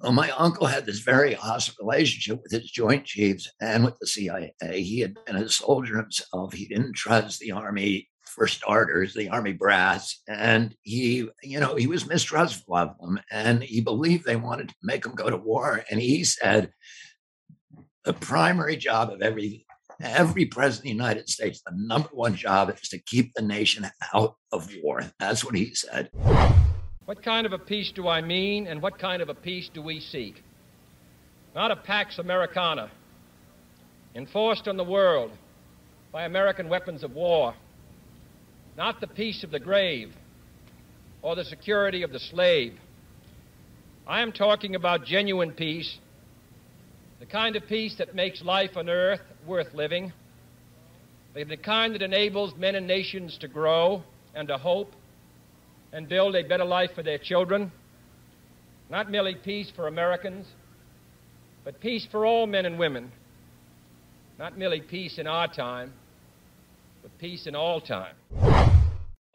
well, my uncle had this very hostile relationship with his Joint Chiefs and with the CIA. He had been a soldier himself. He didn't trust the Army for starters, the army brass, and he, you know, he was mistrustful of them, and he believed they wanted to make him go to war. And he said, the primary job of every every president of the United States, the number one job is to keep the nation out of war. That's what he said. What kind of a peace do I mean, and what kind of a peace do we seek? Not a Pax Americana, enforced on the world by American weapons of war not the peace of the grave or the security of the slave. I am talking about genuine peace, the kind of peace that makes life on earth worth living, the kind that enables men and nations to grow and to hope and build a better life for their children. Not merely peace for Americans, but peace for all men and women. Not merely peace in our time, but peace in all time.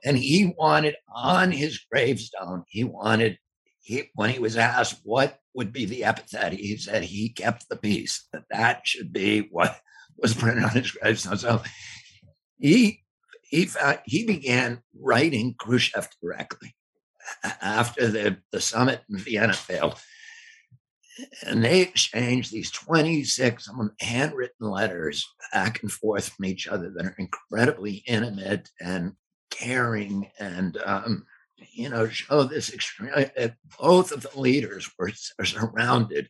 And he wanted on his gravestone, he wanted, he, when he was asked what would be the epithet, he said he kept the peace, that that should be what was printed on his gravestone. So he, he, found, he began writing Khrushchev directly after the, the summit in Vienna failed. And they exchanged these 26 handwritten letters back and forth from each other that are incredibly intimate and caring and um, you know show this extreme. Uh, both of the leaders were surrounded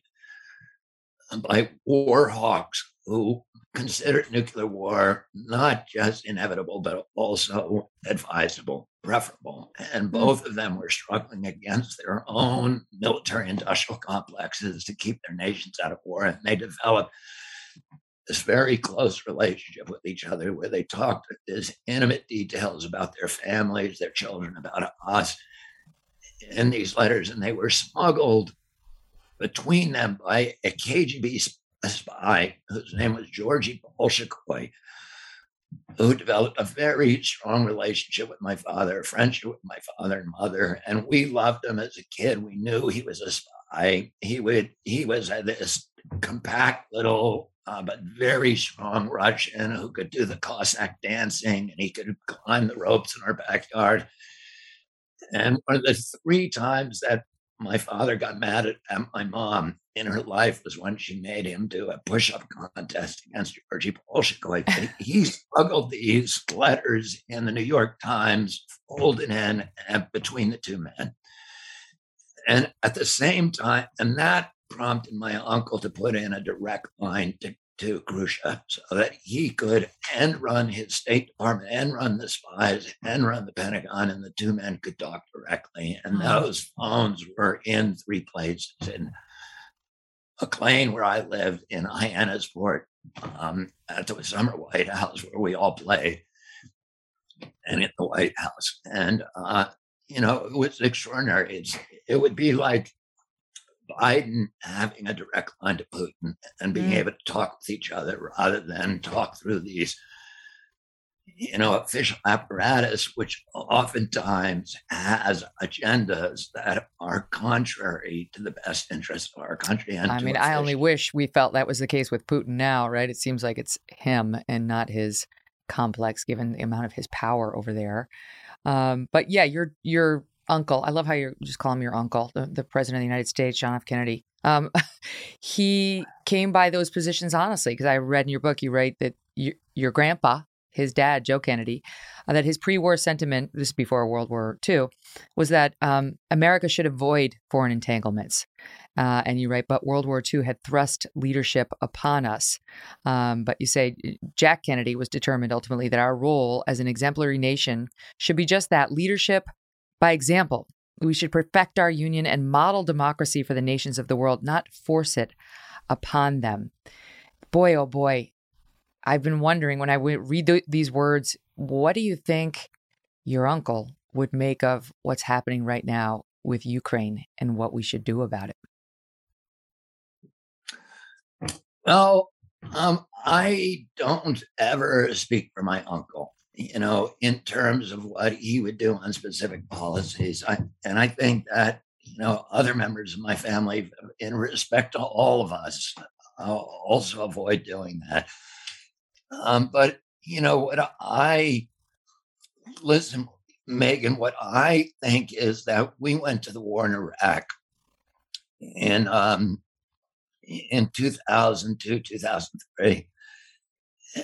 by war hawks who considered nuclear war not just inevitable but also advisable, preferable, and hmm. both of them were struggling against their own military industrial complexes to keep their nations out of war, and they developed this very close relationship with each other where they talked these intimate details about their families, their children, about us. in these letters, and they were smuggled between them by a KGB spy whose name was Georgy Bolshoi, who developed a very strong relationship with my father, a friendship with my father and mother, and we loved him as a kid. We knew he was a spy. He would he was this compact little uh, but very strong Russian who could do the Cossack dancing and he could climb the ropes in our backyard. And one of the three times that my father got mad at, at my mom in her life was when she made him do a push-up contest against Georgy Bolshoi. he smuggled these letters in the New York Times, folded in and between the two men. And at the same time, and that prompted my uncle to put in a direct line to, to Khrushchev so that he could and run his State Department and run the spies and run the Pentagon, and the two men could talk directly. And those phones were in three places in McLean, where I lived, in Hyannisport, um, at the Summer White House, where we all played, and in the White House. And, uh, you know, it was extraordinary. It's, it would be like Biden having a direct line to Putin and being mm. able to talk with each other rather than talk through these, you know, official apparatus, which oftentimes has agendas that are contrary to the best interests of our country. And I mean, I only wish we felt that was the case with Putin now, right? It seems like it's him and not his complex, given the amount of his power over there. Um, but yeah, you're you're uncle, I love how you just call him your uncle, the, the president of the United States, John F. Kennedy. Um, [laughs] he came by those positions honestly, because I read in your book, you write that you, your grandpa, his dad, Joe Kennedy, uh, that his pre war sentiment, this is before World War II, was that um, America should avoid foreign entanglements. Uh, and you write, but World War II had thrust leadership upon us. Um, but you say Jack Kennedy was determined ultimately that our role as an exemplary nation should be just that leadership, by example, we should perfect our union and model democracy for the nations of the world, not force it upon them. Boy, oh boy, I've been wondering when I read th- these words, what do you think your uncle would make of what's happening right now with Ukraine and what we should do about it? Well, um, I don't ever speak for my uncle you know, in terms of what he would do on specific policies. I, and I think that, you know, other members of my family, in respect to all of us, I'll also avoid doing that. Um, but, you know, what I listen, Megyn, what I think is that we went to the war in Iraq in um, in 2002, 2003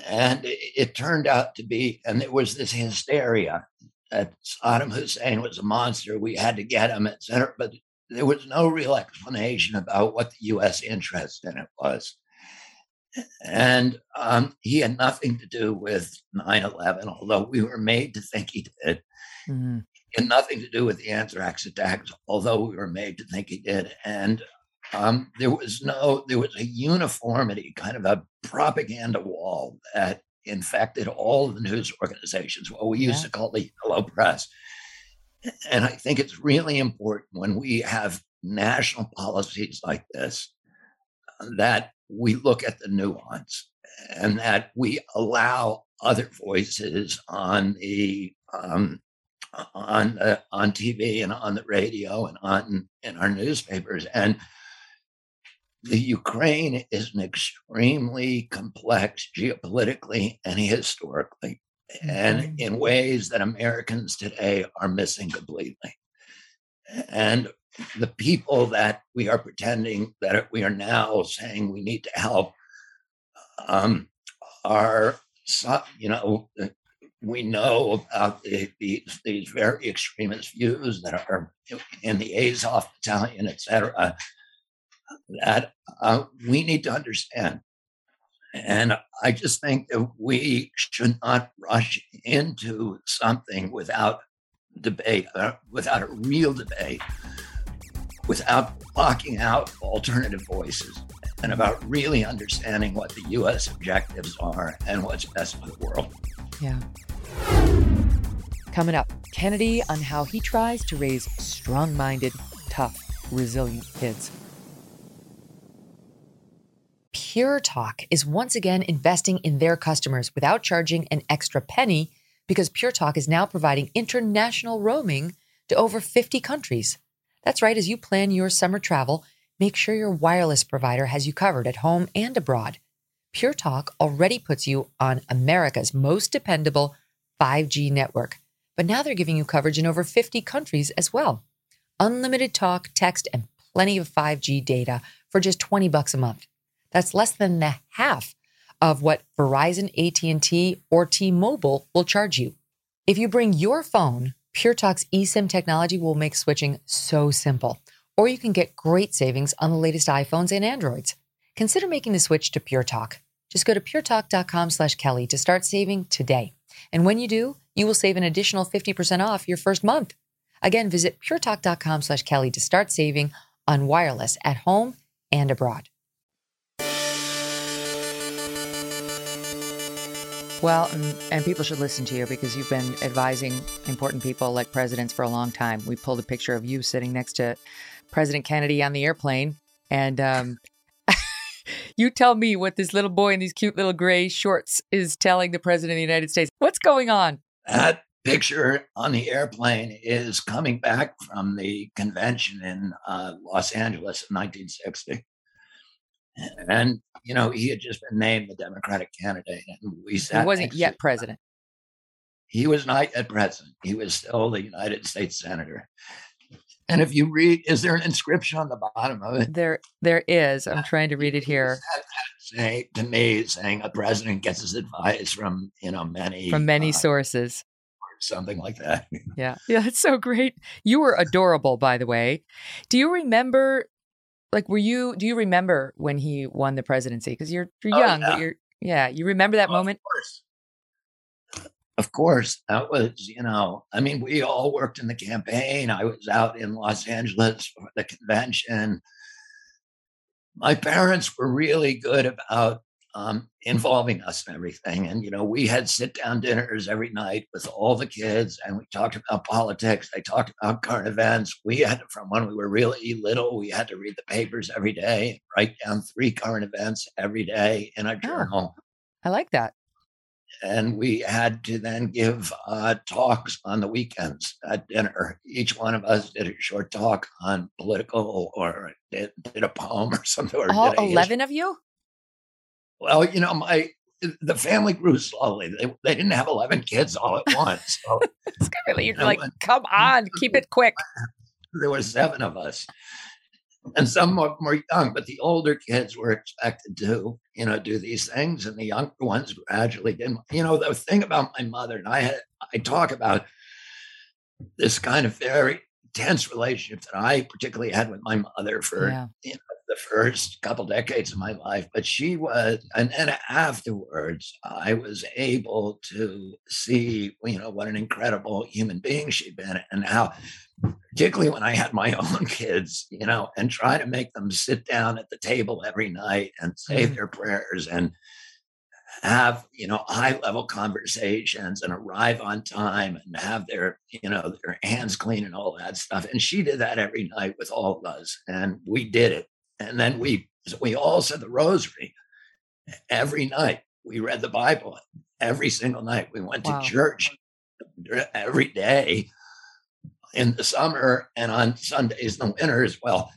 and it turned out to be, and there was this hysteria that Saddam Hussein was a monster. We had to get him, etc. But there was no real explanation about what the U.S. interest in it was. And um, he had nothing to do with 9 11, although we were made to think he did. Mm-hmm. He had nothing to do with the anthrax attacks, although we were made to think he did. And um, there was no, there was a uniformity, kind of a propaganda wall that infected all of the news organizations, what we used to call the yellow press. And I think it's really important when we have national policies like this that we look at the nuance and that we allow other voices on the um, on uh, on TV and on the radio and on in our newspapers and the Ukraine is an extremely complex geopolitically and historically, and mm-hmm. in ways that Americans today are missing completely. And the people that we are pretending that we are now saying we need to help um, are, you know, we know about the, these, these very extremist views that are in the Azov battalion, et cetera, that uh, we need to understand. And I just think that we should not rush into something without debate, uh, without a real debate, without blocking out alternative voices, and about really understanding what the U.S. objectives are and what's best for the world. Yeah. Coming up, Kennedy on how he tries to raise strong minded, tough, resilient kids. Pure Talk is once again investing in their customers without charging an extra penny because Pure Talk is now providing international roaming to over 50 countries. That's right, as you plan your summer travel, make sure your wireless provider has you covered at home and abroad. Pure Talk already puts you on America's most dependable 5G network, but now they're giving you coverage in over 50 countries as well. Unlimited talk, text, and plenty of 5G data for just 20 bucks a month. That's less than the half of what Verizon, AT&T, or T-Mobile will charge you. If you bring your phone, PureTalk's eSIM technology will make switching so simple. Or you can get great savings on the latest iPhones and Androids. Consider making the switch to PureTalk. Just go to puretalk.com slash Kelly to start saving today. And when you do, you will save an additional 50% off your first month. Again, visit puretalk.com slash Kelly to start saving on wireless at home and abroad. Well, and, and, people should listen to you because you've been advising important people like presidents for a long time. We pulled a picture of you sitting next to President Kennedy on the airplane. And um, [laughs] you tell me what this little boy in these cute little gray shorts is telling the president of the United States. What's going on? That picture on the airplane is coming back from the convention in uh, Los Angeles in 1960. And, you know, he had just been named the Democratic candidate. And we sat He wasn't yet president. He was not yet president. He was still the United States Senator. And if you read, is there an inscription on the bottom of it? There, there is. I'm trying to read it here. Say to me, saying a president gets his advice from you know many from many uh, sources, or something like that. yeah, yeah, it's so great. You were adorable, by the way. Do you remember like were you do you remember when he won the presidency? Because you're you're oh, young oh, yeah. but you're yeah you remember that oh, moment of course. Of course that was you know i mean we all worked in the campaign. I was out in los angeles for the convention. My parents were really good about um, involving us and everything. And, you know, we had sit down dinners every night with all the kids and we talked about politics. They talked about current events. We had, from when we were really little, we had to read the papers every day, write down three current events every day in a journal. Oh, I like that. And we had to then give uh, talks on the weekends at dinner. Each one of us did a short talk on political or did, did a poem or [laughs] something. Or all 11 of you? Well, you know, my the family grew slowly. They, they didn't have 11 kids all at once. So, [laughs] it's really, you're like, come on, keep it quick. [laughs] There were seven of us. And some were more young, but the older kids were expected to, you know, do these things, and the younger ones gradually didn't. You know, the thing about my mother, and I had, I talk about this kind of very tense relationship that I particularly had with my mother for yeah. you know, the first couple decades of my life, but she was, and then afterwards, I was able to see, you know, what an incredible human being she'd been, and how, particularly when I had my [laughs] own kids, you know, and try to make them sit down at the table every night and say mm-hmm. their prayers and have you know high level conversations and arrive on time and have their you know their hands clean and all that stuff and she did that every night with all of us and we did it and then we we all said the rosary every night. We read the Bible every single night. We went wow. to church every day in the summer and on Sundays in the winter as well.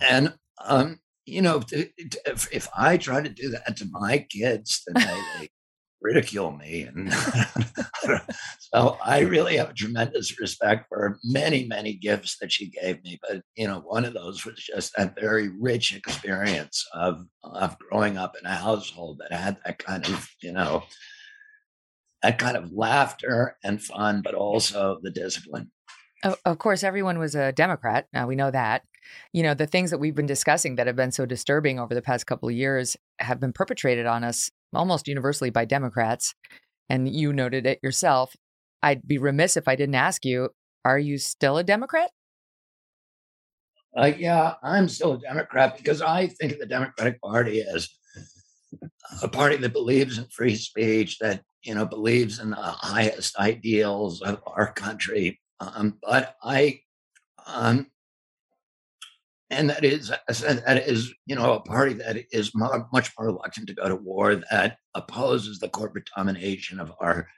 And um, you know, if, if I try to do that to my kids, then they, [laughs] ridicule me. And [laughs] so I really have a tremendous respect for many, many gifts that she gave me. But, you know, one of those was just that very rich experience of, of growing up in a household that had that kind of, you know, that kind of laughter and fun, but also the discipline. Oh, of course, everyone was a Democrat. Now we know that. You know, the things that we've been discussing that have been so disturbing over the past couple of years have been perpetrated on us almost universally by Democrats. And you noted it yourself. I'd be remiss if I didn't ask you are you still a Democrat? Uh, yeah, I'm still a Democrat because I think of the Democratic Party as a party that believes in free speech, that you know, believes in the highest ideals of our country. Um, but I, um, and that is that is you know a party that is much more reluctant to go to war that opposes the corporate domination of our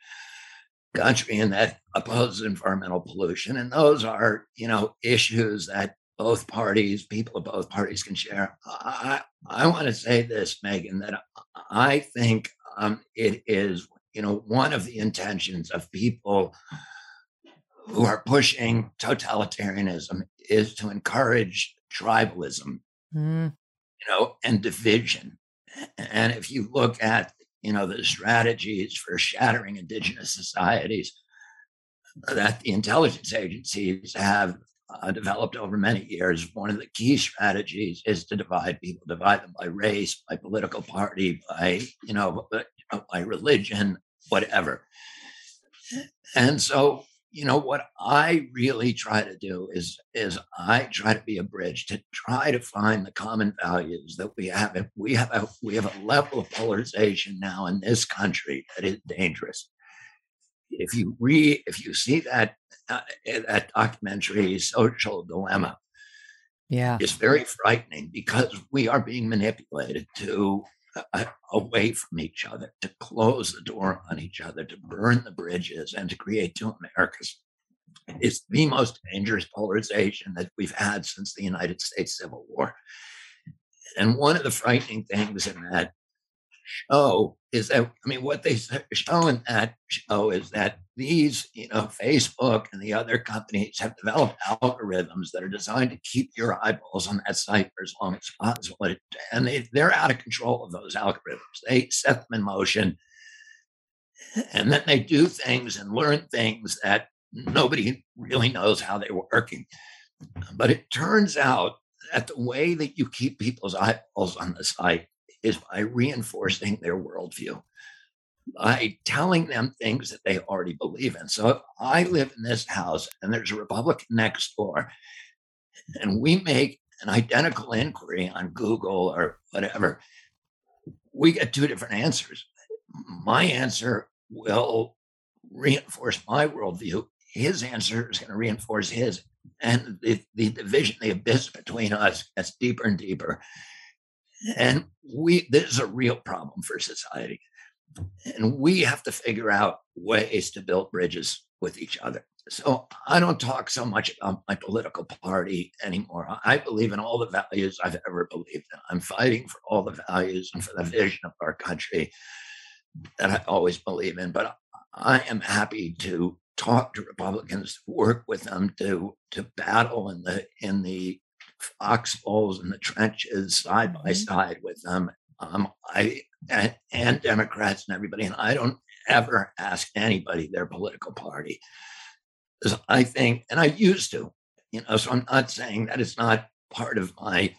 country and that opposes environmental pollution. And those are you know issues that both parties people of both parties can share. I i want to say this megyn that i think um, it is you know one of the intentions of people who are pushing totalitarianism is to encourage tribalism, mm. you know, and division. And if you look at, you know, the strategies for shattering indigenous societies that the intelligence agencies have uh, developed over many years, one of the key strategies is to divide people, divide them by race, by political party, by, you know, by religion, whatever. And so you know what i really try to do is is i try to be a bridge to try to find the common values that we have If we have a, we have a level of polarization now in this country that is dangerous. If you re if you see that uh, eh, that documentary social dilemma yeah. it's very frightening because we are being manipulated to Uh, away from each other, to close the door on each other, to burn the bridges, and to create two Americas. It's the most dangerous polarization that we've had since the United States Civil War. And one of the frightening things in that show is that I mean, what they show in that show is that these, you know, Facebook and the other companies have developed algorithms that are designed to keep your eyeballs on that site for as long as possible. And they, they're out of control of those algorithms. They set them in motion, and then they do things and learn things that nobody really knows how they're working. But it turns out that the way that you keep people's eyeballs on the site is by reinforcing their worldview, by telling them things that they already believe in. So if I live in this house and there's a Republican next door, and we make an identical inquiry on Google or whatever, we get two different answers. My answer will reinforce my worldview. His answer is going to reinforce his. And the, the division, the abyss between us gets deeper and deeper. And we this is a real problem for society. And we have to figure out ways to build bridges with each other. So I don't talk so much about my political party anymore. I believe in all the values I've ever believed in. I'm fighting for all the values and for the mm-hmm. vision of our country that I always believe in. But I am happy to talk to Republicans, work with them to to battle in the in the foxholes in the trenches side by mm-hmm. side with them. Um, I and, and Democrats and everybody, and I don't ever ask anybody their political party. I think, and I used to, you know, so I'm not saying that it's not part of my,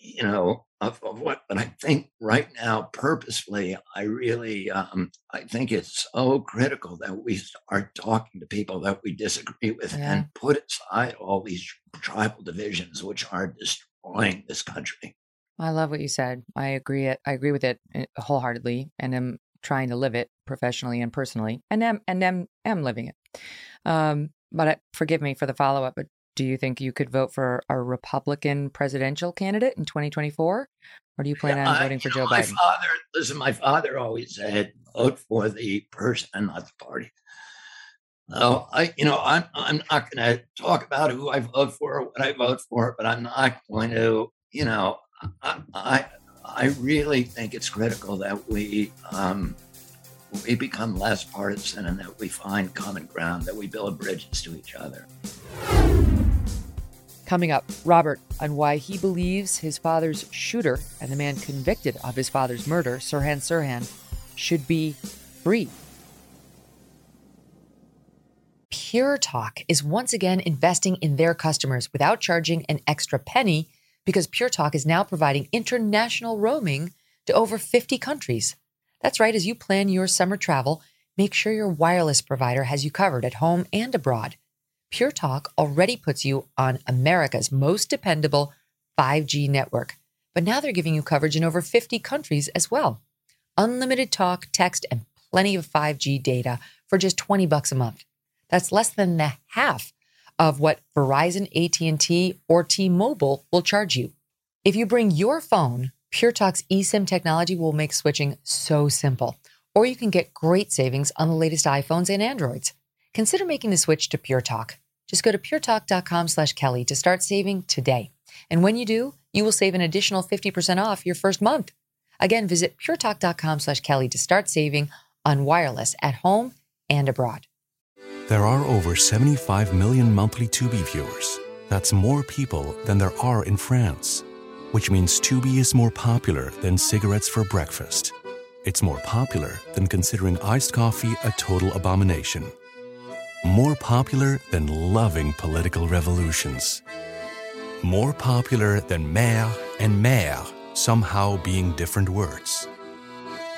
you know, of, of what, but I think right now, purposefully, I really, um, I think it's so critical that we start talking to people that we disagree with yeah. and put aside all these tribal divisions, which are destroying this country. I love what you said. I agree. It. I agree with it eh, wholeheartedly, and am trying to live it professionally and personally, and am and am am living it. Um, but I, forgive me for the follow up. But do you think you could vote for a Republican presidential candidate in 2024? Or do you plan on voting for Joe my Biden? Father, listen, my father always said, vote for the person and not the party. No, I, you know, I'm I'm not going to talk about who I vote for or what I vote for, but I'm not going to, you know, I I, I really think it's critical that we um, we become less partisan and that we find common ground, that we build bridges to each other. Coming up, Robert on why he believes his father's shooter and the man convicted of his father's murder, Sirhan Sirhan, should be free. Pure Talk is once again investing in their customers without charging an extra penny because Pure Talk is now providing international roaming to over 50 countries. That's right, as you plan your summer travel, make sure your wireless provider has you covered at home and abroad. Pure Talk already puts you on America's most dependable 5G network, but now they're giving you coverage in over 50 countries as well. Unlimited talk, text, and plenty of 5G data for just 20 bucks a month. That's less than the half of what Verizon, AT&T, or T-Mobile will charge you. If you bring your phone, Pure Talk's eSIM technology will make switching so simple. Or you can get great savings on the latest iPhones and Androids. Consider making the switch to Pure Talk. Just go to puretalk.com slash Kelly to start saving today. And when you do, you will save an additional 50% off your first month. Again, visit puretalk.com slash Kelly to start saving on wireless at home and abroad. There are over 75 million monthly Tubi viewers. That's more people than there are in France, which means Tubi is more popular than cigarettes for breakfast. It's more popular than considering iced coffee a total abomination. More popular than loving political revolutions. More popular than maire and mère somehow being different words.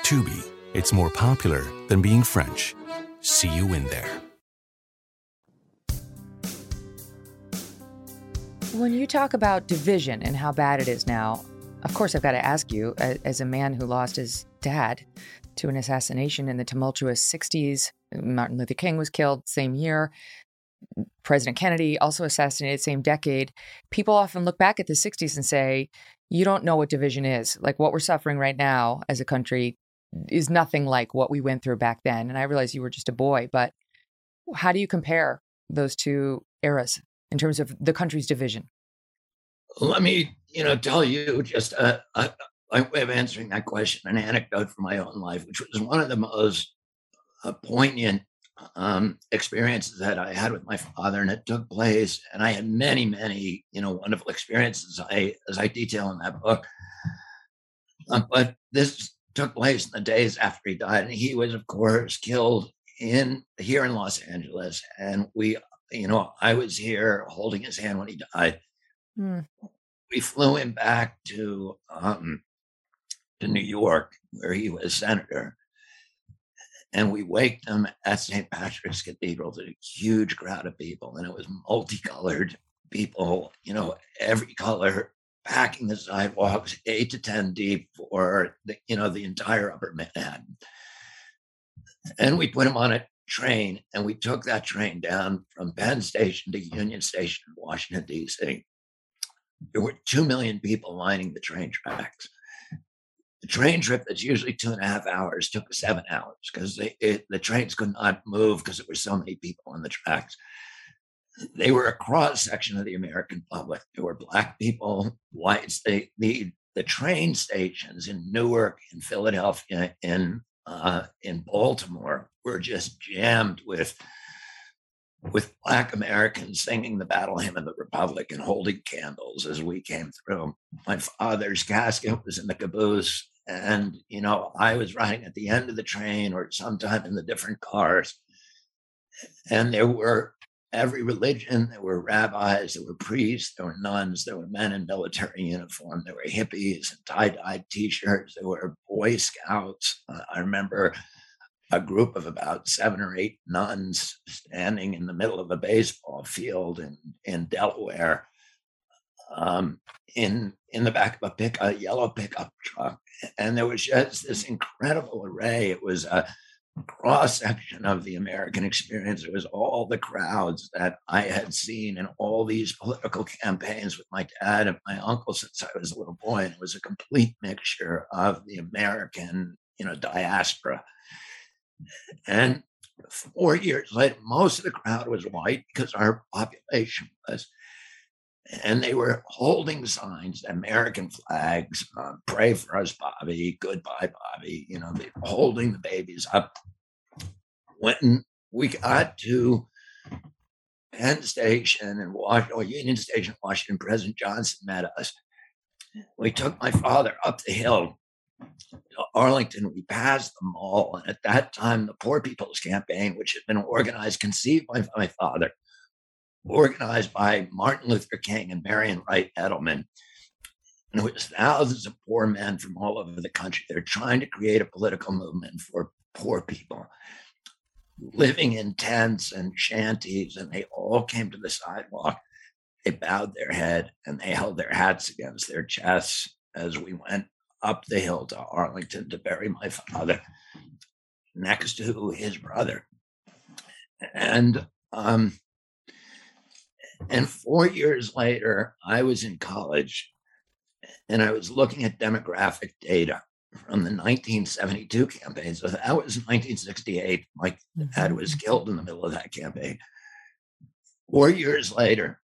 Tubi, it's more popular than being French. See you in there. When you talk about division and how bad it is now, of course, I've got to ask you, as a man who lost his dad to an assassination in the tumultuous 60s, Martin Luther King was killed same year. President Kennedy also assassinated same decade. People often look back at the 60s and say, you don't know what division is. Like what we're suffering right now as a country is nothing like what we went through back then. And I realize you were just a boy, but how do you compare those two eras in terms of the country's division? Let me, you know, tell you just a, a, a way of answering that question, an anecdote from my own life, which was one of the most uh, poignant um, experiences that I had with my father, and it took place. And I had many, many, you know, wonderful experiences. I, as I detail in that book. Uh, but this took place in the days after he died, and he was, of course, killed in here in Los Angeles. And we, you know, I was here holding his hand when he died. Mm. We flew him back to um, to New York, where he was senator and we waked them at St. Patrick's Cathedral to a huge crowd of people, and it was multicolored people, you know, every color packing the sidewalks, eight to ten deep for the, you know the entire Upper Manhattan. And we put them on a train, and we took that train down from Penn Station to Union Station in Washington D.C. There were two million people lining the train tracks the train trip that's usually two and a half hours took seven hours because the trains could not move because there were so many people on the tracks. They were a cross section of the American public. There were black people, whites. They, the the train stations in Newark, in Philadelphia, in uh, in Baltimore were just jammed with with black Americans singing the battle hymn of the Republic and holding candles as we came through. My father's casket was in the caboose and, you know, I was riding at the end of the train or sometime in the different cars. And there were every religion. There were rabbis, there were priests, there were nuns, there were men in military uniform, there were hippies and tie dye t-shirts, there were Boy Scouts. Uh, I remember a group of about seven or eight nuns standing in the middle of a baseball field in, in Delaware um, in in the back of a pick a yellow pickup truck and there was just this incredible array. It was a cross section of the american experience. It was all the crowds that i had seen in all these political campaigns with my dad and my uncle since i was a little boy and it was a complete mixture of the american you know diaspora. And four years later most of the crowd was white because our population was and they were holding signs, American flags, uh, pray for us, Bobby, goodbye, Bobby. You know, they were holding the babies up. When we got to Penn Station and Washington, or Union Station, Washington, President Johnson met us. We took my father up the hill to Arlington. We passed the mall. And at that time, the Poor People's Campaign, which had been organized, conceived by my father, organized by Martin Luther King and Marian Wright Edelman. And it was thousands of poor men from all over the country. They're trying to create a political movement for poor people living in tents and shanties, and they all came to the sidewalk. They bowed their head and they held their hats against their chests as we went up the hill to Arlington to bury my father. next to his brother. And um, and four years later, I was in college and I was looking at demographic data from the 1972 campaign. So that was 1968. My dad Mm-hmm. was killed in the middle of that campaign. Four years later,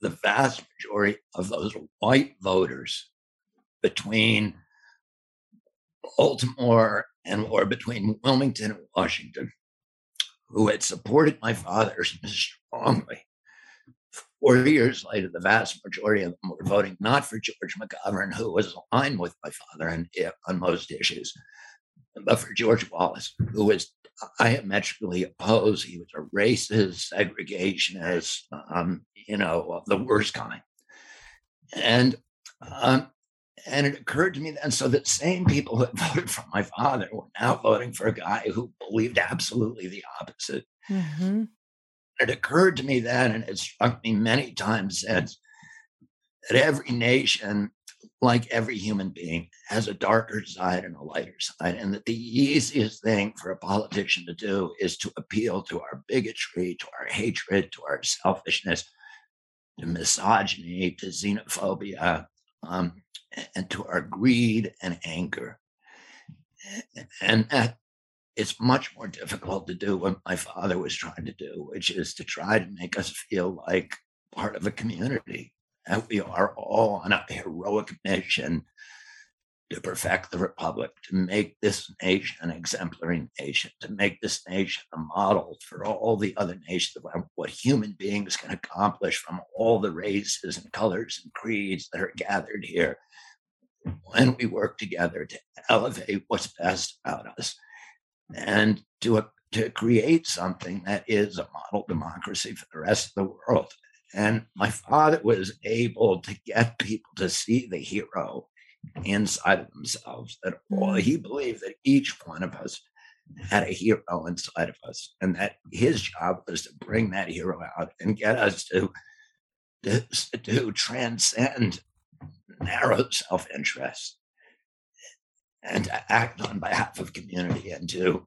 the vast majority of those white voters between Baltimore and or between Wilmington and Washington, who had supported my father [laughs] strongly. Four years later, the vast majority of them were voting not for George McGovern, who was aligned with my father on, on most issues, but for George Wallace, who was diametrically opposed. He was a racist, segregationist, um, you know, the worst kind. And um, and it occurred to me then, so the same people who had [laughs] voted for my father were now voting for a guy who believed absolutely the opposite. Mm-hmm. It occurred to me then, and it struck me many times since, that every nation, like every human being, has a darker side and a lighter side, and that the easiest thing for a politician to do is to appeal to our bigotry, to our hatred, to our selfishness, to misogyny, to xenophobia, um, and to our greed and anger. And that it's much more difficult to do what my father was trying to do, which is to try to make us feel like part of a community. And we are all on a heroic mission to perfect the republic, to make this nation an exemplary nation, to make this nation a model for all the other nations of what human beings can accomplish from all the races and colors and creeds that are gathered here when we work together to elevate what's best about us and to, uh, to create something that is a model democracy for the rest of the world. And my father was able to get people to see the hero inside of themselves, that all, he believed that each one of us had a hero inside of us, and that his job was to bring that hero out and get us to, to, to transcend narrow self interest and to act on behalf of community and to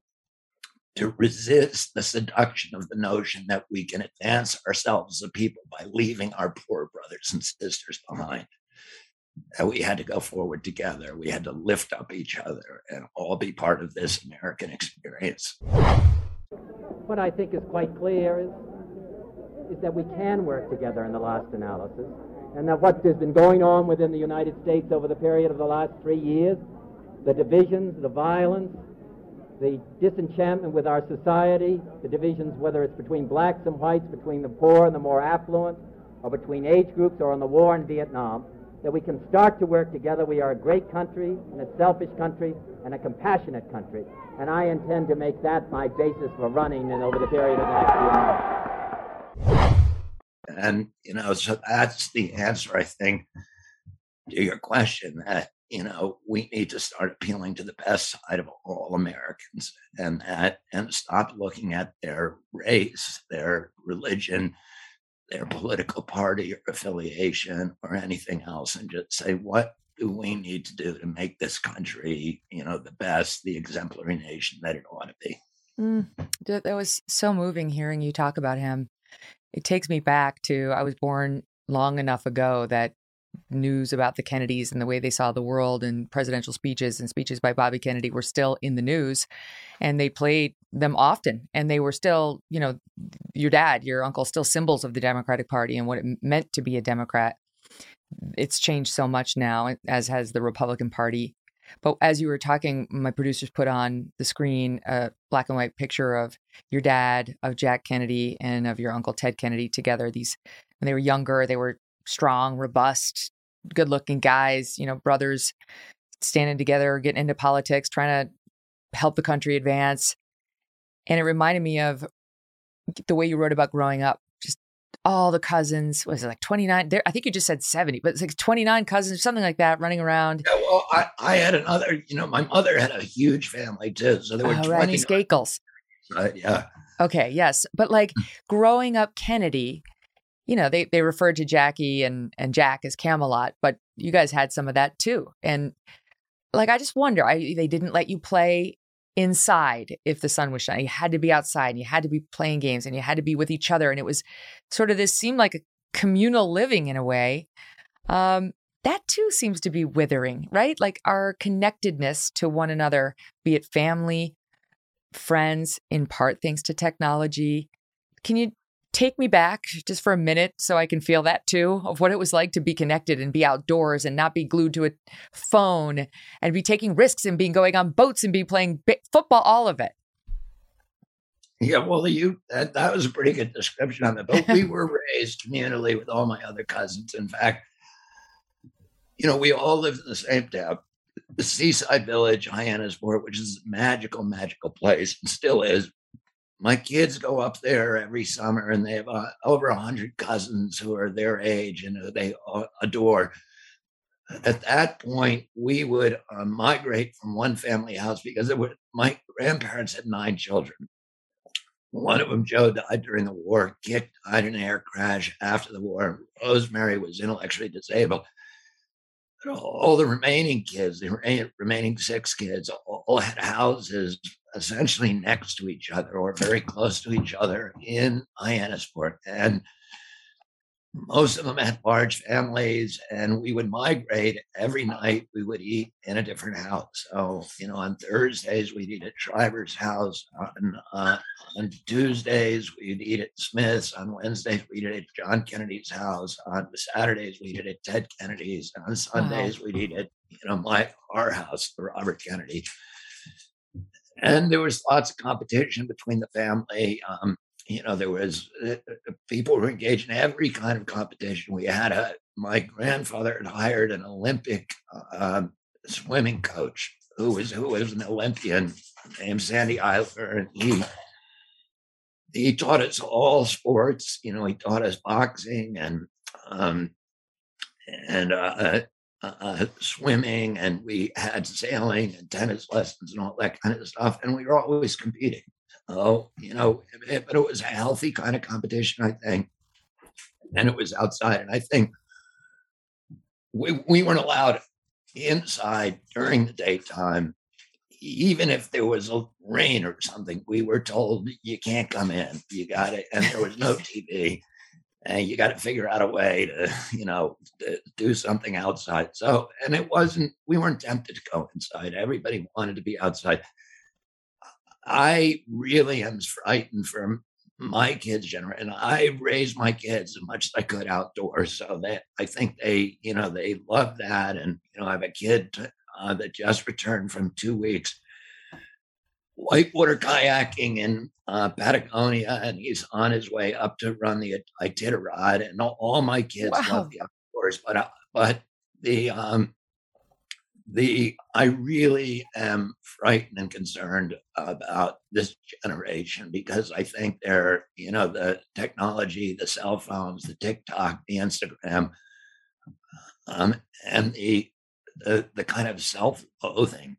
to resist the seduction of the notion that we can advance ourselves as a people by leaving our poor brothers and sisters behind. That we had to go forward together. We had to lift up each other and all be part of this American experience. What I think is quite clear is, is that we can work together in the last analysis, and that what has been going on within the United States over the period of the last three years, the divisions, the violence, the disenchantment with our society, the divisions, whether it's between blacks and whites, between the poor and the more affluent, or between age groups, or on the war in Vietnam, that we can start to work together. We are a great country, and a selfish country, and a compassionate country. And I intend to make that my basis for running and over the period of the next few months. And, you know, so that's the answer, I think, to your question that, you know, we need to start appealing to the best side of all Americans and that, and stop looking at their race, their religion, their political party or affiliation or anything else and just say, what do we need to do to make this country, you know, the best, the exemplary nation that it ought to be? Mm, that that was so moving hearing you talk about him. It takes me back to I was born long enough ago that news about the Kennedys and the way they saw the world and presidential speeches and speeches by Bobby Kennedy were still in the news and they played them often and they were still, you know, your dad, your uncle still symbols of the Democratic Party and what it meant to be a Democrat. It's changed so much now as has the Republican Party. But as you were talking, my producers put on the screen a black and white picture of your dad, of Jack Kennedy, and of your uncle Ted Kennedy together. These when they were younger, they were strong, robust, good looking guys, you know, brothers standing together, getting into politics, trying to help the country advance. And it reminded me of the way you wrote about growing up. Just all the cousins, was it like 29? There, I think you just said 70, but it's like 29 cousins, something like that, running around. Yeah, well, I, I had another, you know, my mother had a huge family too. So there were Oh, 20. right, Right, yeah. Okay, yes. But like mm. growing up Kennedy, you know, they they referred to Jackie and and Jack as Camelot, but you guys had some of that too. And like I just wonder, I they didn't let you play inside if the sun was shining. You had to be outside and you had to be playing games and you had to be with each other. And it was sort of this seemed like a communal living in a way. Um, that too seems to be withering, right? Like our connectedness to one another, be it family, friends, in part thanks to technology. Can you take me back just for a minute so I can feel that too of what it was like to be connected and be outdoors and not be glued to a phone and be taking risks and being going on boats and be playing football, all of it. Yeah, well, you that, that was a pretty good description of it. But we [laughs] were raised communally with all my other cousins. In fact, you know, we all lived in the same town, the seaside village, Hyannisport, which is a magical, magical place and still is my kids go up there every summer and they have uh, over 100 cousins who are their age and who they adore. At that point we would uh, migrate from one family house because my grandparents had nine children. One of them joe died during the war Kick died in an air crash after the war. Rosemary was intellectually disabled all the remaining kids the eh, remaining six kids all had houses essentially next to each other or very close to each other in Hyannisport. And most of them had large families, and we would migrate every night. We would eat in a different house. So, you know, on Thursdays, we'd eat at Shriver's house. On, uh, on Tuesdays, we'd eat at Smith's. On Wednesdays, we'd eat at John Kennedy's house. On Saturdays, we'd eat at Ted Kennedy's. And on Sundays, wow. we'd eat at, you know, my our house, the Robert Kennedy and there was lots of competition between the family. Um, you know, there was uh, uh, people were engaged in every kind of competition. We had a my grandfather had hired an Olympic uh, swimming coach who was who was an Olympian named Sandy Eiler, and he he taught us all sports. You know, he taught us boxing and um, and uh, uh, uh, swimming and we had sailing and tennis lessons and all that kind of stuff. And we were always competing. Oh, you know, eh, but it was a healthy kind of competition, I think. And it was outside. And I think we, we weren't allowed inside during the daytime. Even if there was a rain or something, we were told you can't come in. You got it. And there was no [laughs] TV and you got to figure out a way to you know to do something outside so and it wasn't we weren't tempted to go inside everybody wanted to be outside i really am frightened for my kids generation and i raised my kids as much as i could outdoors so that i think they you know they love that and you know i have a kid uh, that just returned from two weeks whitewater kayaking in uh, Patagonia, and he's on his way up to run the Iditarod. And all, all my kids wow. love the outdoors, but uh, but the um, the I really am frightened and concerned about this generation because I think they're you know the technology, the cell phones, the TikTok, the Instagram, um, and the the the kind of self-loathing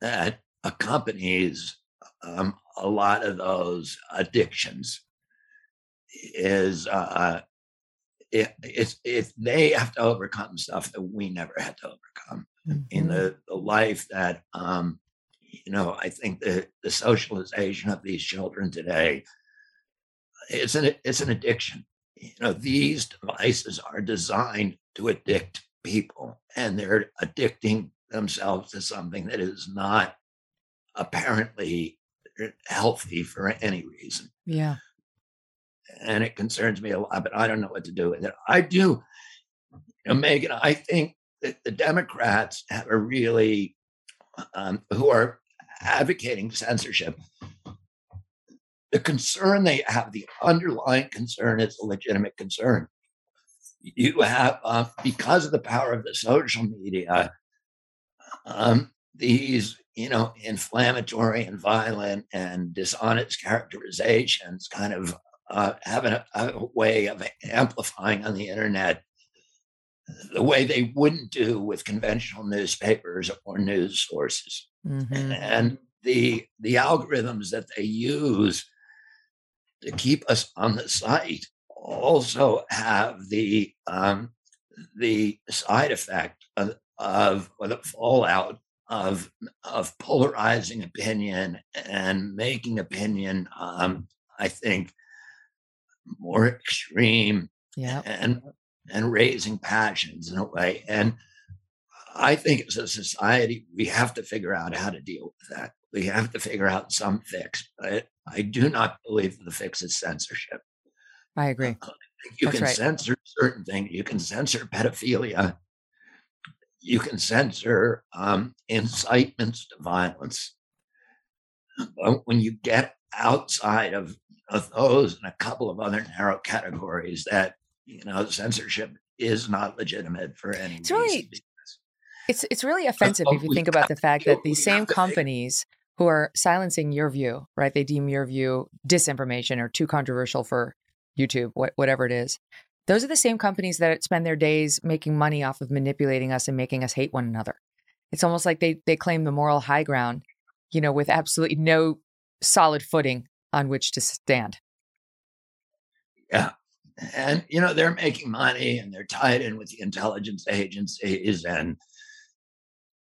that accompanies um, a lot of those addictions is uh, it, it's if they have to overcome stuff that we never had to overcome mm-hmm. in the, the life that um, you know i think the, the socialization of these children today it's an it's an addiction you know these devices are designed to addict people and they're addicting themselves to something that is not apparently healthy for any reason. Yeah. And it concerns me a lot, but I don't know what to do with it. I do, you know, Megyn, I think that the Democrats have a really, um, who are advocating censorship, the concern they have, the underlying concern is a legitimate concern. You have, uh, because of the power of the social media, um, these you know, inflammatory and violent and dishonest characterizations kind of uh, having a, a, way of amplifying on the internet the way they wouldn't do with conventional newspapers or news sources. Mm-hmm. And the the algorithms that they use to keep us on the site also have the um, the side effect of, of or the fallout of of polarizing opinion and making opinion, um, I think, more extreme yeah. and and raising passions in a way. And I think as a society, we have to figure out how to deal with that. We have to figure out some fix. But I do not believe the fix is censorship. I agree. Uh, you That's can right. censor certain things. You can censor pedophilia. You can censor um, incitements to violence. But when you get outside of, of those and a couple of other narrow categories, that you know censorship is not legitimate for any It's reason. really it's it's really offensive if you think about the fact that these same companies who are silencing your view, right? They deem your view disinformation or too controversial for YouTube, what, whatever it is. Those are the same companies that spend their days making money off of manipulating us and making us hate one another. It's almost like they they claim the moral high ground, you know, with absolutely no solid footing on which to stand. Yeah. And, you know, they're making money and they're tied in with the intelligence agencies and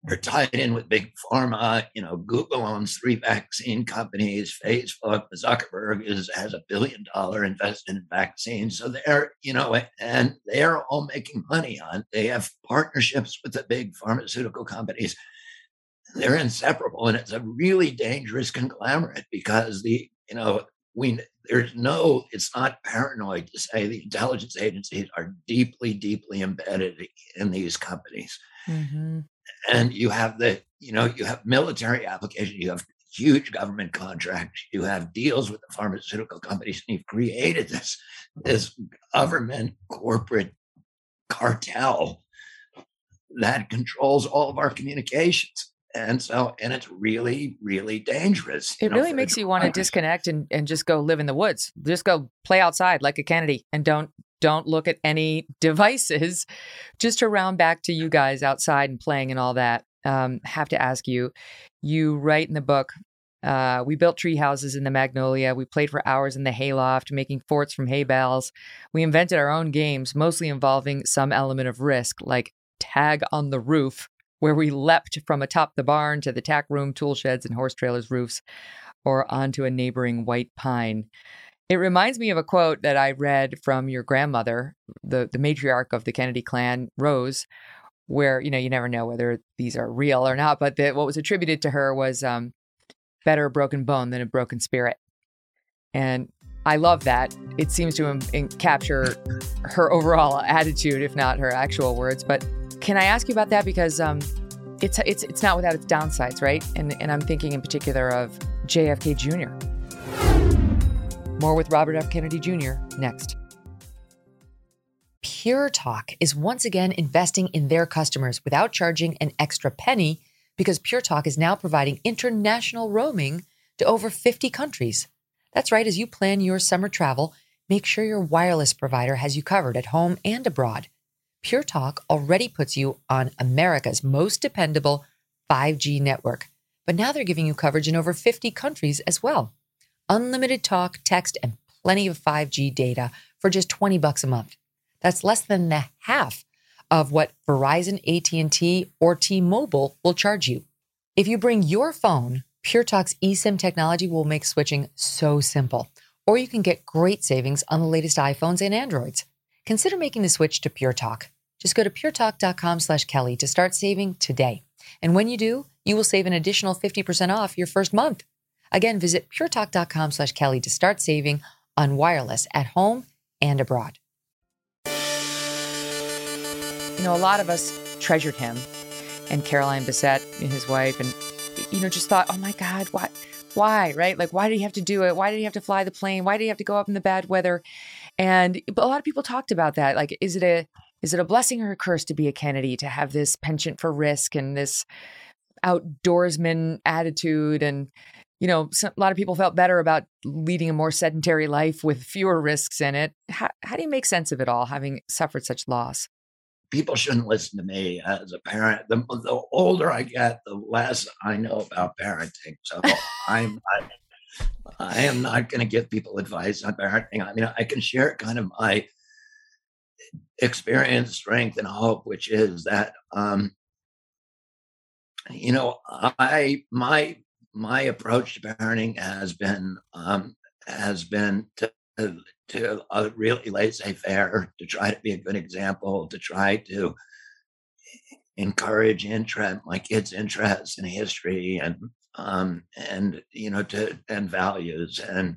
they're tied in with big pharma. You know, Google owns three vaccine companies. Facebook, Zuckerberg is has a billion dollar investment in vaccines. So they're, you know, and they're all making money on. They have partnerships with the big pharmaceutical companies. They're inseparable, and it's a really dangerous conglomerate because the, you know, we there's no it's not paranoid to say the intelligence agencies are deeply deeply embedded in these companies mm-hmm. and you have the you know you have military application you have huge government contracts you have deals with the pharmaceutical companies and you've created this this government corporate cartel that controls all of our communications and so and it's really really dangerous it really for makes you want to disconnect and, and just go live in the woods. Just go play outside like a kennedy and don't don't look at any [laughs] devices just to round back to you guys outside and playing and all that. Um, have to ask you you write in the book uh, we built tree houses in the magnolia. We played for hours in the hayloft making forts from hay bales. We invented our own games mostly involving some element of risk like tag on the roof where we leapt from atop the barn to the tack room, tool sheds, and horse trailers' roofs, or onto a neighboring white pine. It reminds me of a quote that I read from your grandmother, the, the matriarch of the Kennedy clan, Rose, where, you know, you never know whether these are real or not, but the, what was attributed to her was um, better a broken bone than a broken spirit. And I love that. It seems to em- em- capture her overall attitude, if not her actual words. But can I ask you about that because um, it's it's it's not without its downsides, right? And and I'm thinking in particular of JFK Jr. More with Robert F. Kennedy Jr. next. Pure Talk is once again investing in their customers without charging an extra penny because Pure Talk is now providing international roaming to over 50 countries. That's right, as you plan your summer travel, make sure your wireless provider has you covered at home and abroad. Pure Talk already puts you on America's most dependable 5G network, but now they're giving you coverage in over 50 countries as well. Unlimited talk, text, and plenty of 5G data for just 20 bucks a month. That's less than the half of what Verizon, AT&T, or T-Mobile will charge you. If you bring your phone, Pure Talk's eSIM technology will make switching so simple. Or you can get great savings on the latest iPhones and Androids. Consider making the switch to Pure Talk. Just go to puretalk.com slash Kelly to start saving today. And when you do, you will save an additional 50% off your first month. Again, visit puretalk.com slash Kelly to start saving on wireless at home and abroad. You know, a lot of us treasured him and Carolyn Bessette, his wife, and, you know, just thought, oh my God, why? Why, right? Like, why did he have to do it? Why did he have to fly the plane? Why did he have to go up in the bad weather? And a lot of people talked about that. Like, is it a is it a blessing or a curse to be a Kennedy to have this penchant for risk and this outdoorsman attitude? And you know, a lot of people felt better about leading a more sedentary life with fewer risks in it. How, how do you make sense of it all, having suffered such loss? People shouldn't listen to me as a parent. The, the older I get, the less I know about parenting. So [laughs] I'm not, I am not going to give people advice on parenting. I mean, I can share kind of my experience, strength, and hope, which is that um, you know, I my my approach to parenting has been um, has been to to uh, really laissez faire, to try to be a good example, to try to encourage interest, my kids' interest in history and um, and you know to and values and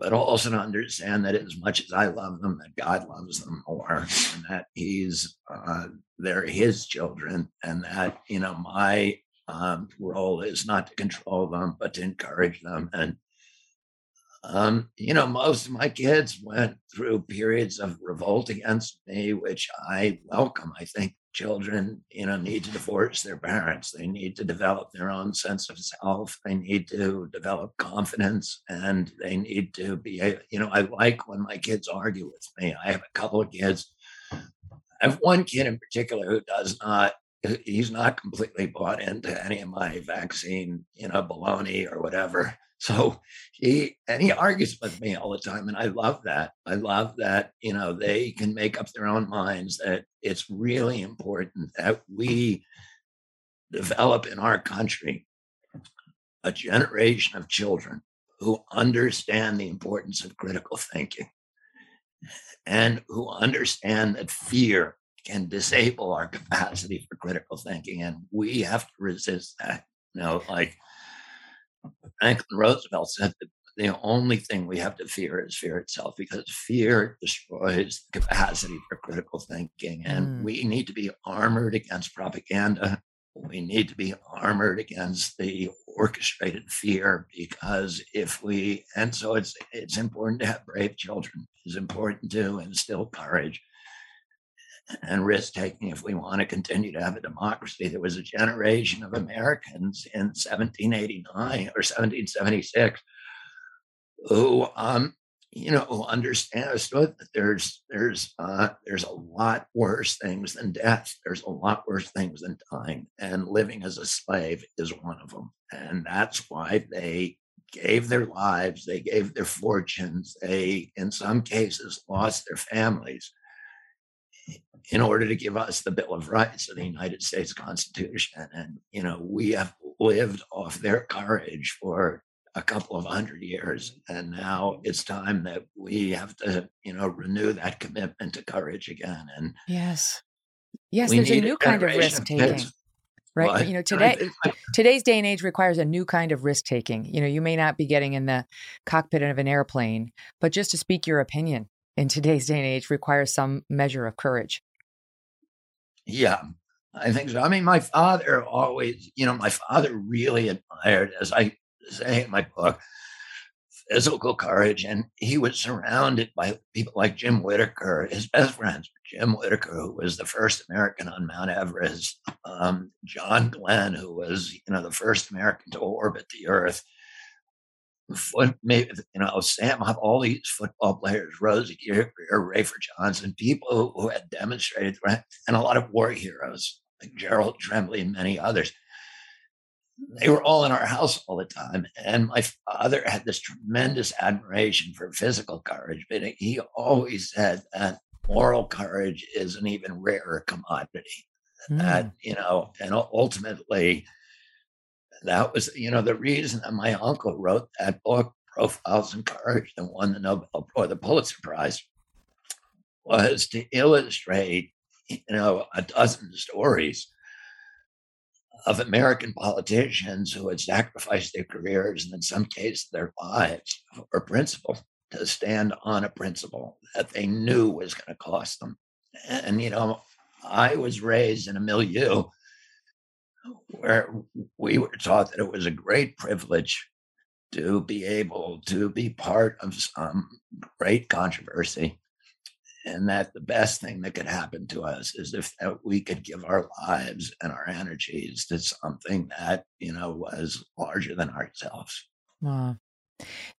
but also to understand that as much as I love them, that God loves them more, and that He's uh, they're His children, and that you know my um, role is not to control them, but to encourage them. And um, you know, most of my kids went through periods of revolt against me, which I welcome. I think children, you know, need to divorce their parents. They need to develop their own sense of self. They need to develop confidence and they need to be, you know, I like when my kids argue with me. I have a couple of kids. I have one kid in particular who does not, he's not completely bought into any of my vaccine, you know, baloney or whatever. So he and he argues with me all the time, and I love that. I love that you know they can make up their own minds. That it's really important that we develop in our country a generation of children who understand the importance of critical thinking and who understand that fear can disable our capacity for critical thinking and we have to resist that you know like Franklin Roosevelt said that the only thing we have to fear is fear itself because fear destroys the capacity for critical thinking. And mm. we need to be armored against propaganda. We need to be armored against the orchestrated fear because if we and so it's it's important to have brave children. It's important to instill courage and risk taking if we want to continue to have a democracy. There was a generation of Americans in 1789 or 1776 who, um, you know, understood that there's there's uh, there's a lot worse things than death. There's a lot worse things than dying, and living as a slave is one of them. And that's why they gave their lives, they gave their fortunes, they in some cases lost their families in order to give us the Bill of Rights of the United States Constitution. And, you know, we have lived off their courage for a couple of hundred years. And now it's time that we have to, you know, renew that commitment to courage again. And yes, yes, there's a new kind of risk taking. Right. Well, you know, today today's day and age requires a new kind of risk taking. You know, you may not be getting in the cockpit of an airplane, but just to speak your opinion in today's day and age requires some measure of courage. Yeah, I think so. I mean, my father always, you know, my father really admired, as I say in my book, physical courage. And he was surrounded by people like Jim Whitaker, his best friends, Jim Whitaker, who was the first American on Mount Everest, um, John Glenn, who was, you know, the first American to orbit the Earth, maybe, you know, Sam, have all these football players, Rosey Grier, Rafer Johnson, people who had demonstrated, right, and a lot of war heroes like Gerald Tremblay and many others. They were all in our house all the time. And my father had this tremendous admiration for physical courage, but he always said that moral courage is an even rarer commodity. Mm. That, you know, and ultimately, that was, you know, the reason that my uncle wrote that book, Profiles in Courage, and won the Nobel or the Pulitzer Prize, was to illustrate, you know, a dozen stories of American politicians who had sacrificed their careers and in some cases their lives for principle to stand on a principle that they knew was going to cost them. And, you know, I was raised in a milieu where we were taught that it was a great privilege to be able to be part of some great controversy and that the best thing that could happen to us is if we could give our lives and our energies to something that you know was larger than ourselves. Wow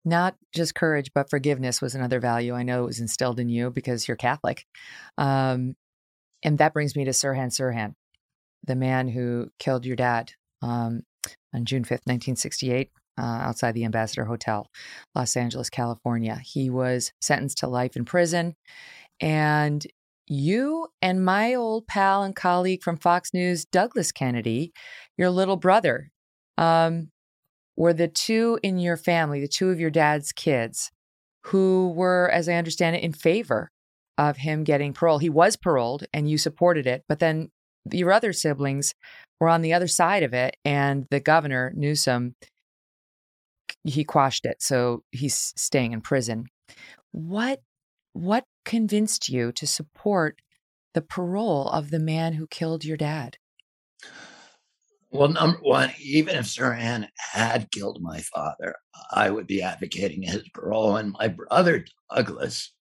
not just courage but forgiveness was another value i know it was instilled in you because you're catholic. Um, and that brings me to sirhan sirhan the man who killed your dad um, on June 5th, 1968, uh, outside the Ambassador Hotel, Los Angeles, California. He was sentenced to life in prison. And you and my old pal and colleague from Fox News, Douglas Kennedy, your little brother, um, were the two in your family, the two of your dad's kids, who were, as I understand it, in favor of him getting parole. He was paroled and you supported it, but then your other siblings were on the other side of it, and the governor, Newsom, he quashed it. So he's staying in prison. What what convinced you to support the parole of the man who killed your dad? Well, number one, even if Sirhan had killed my father, I would be advocating his parole. And my brother Douglas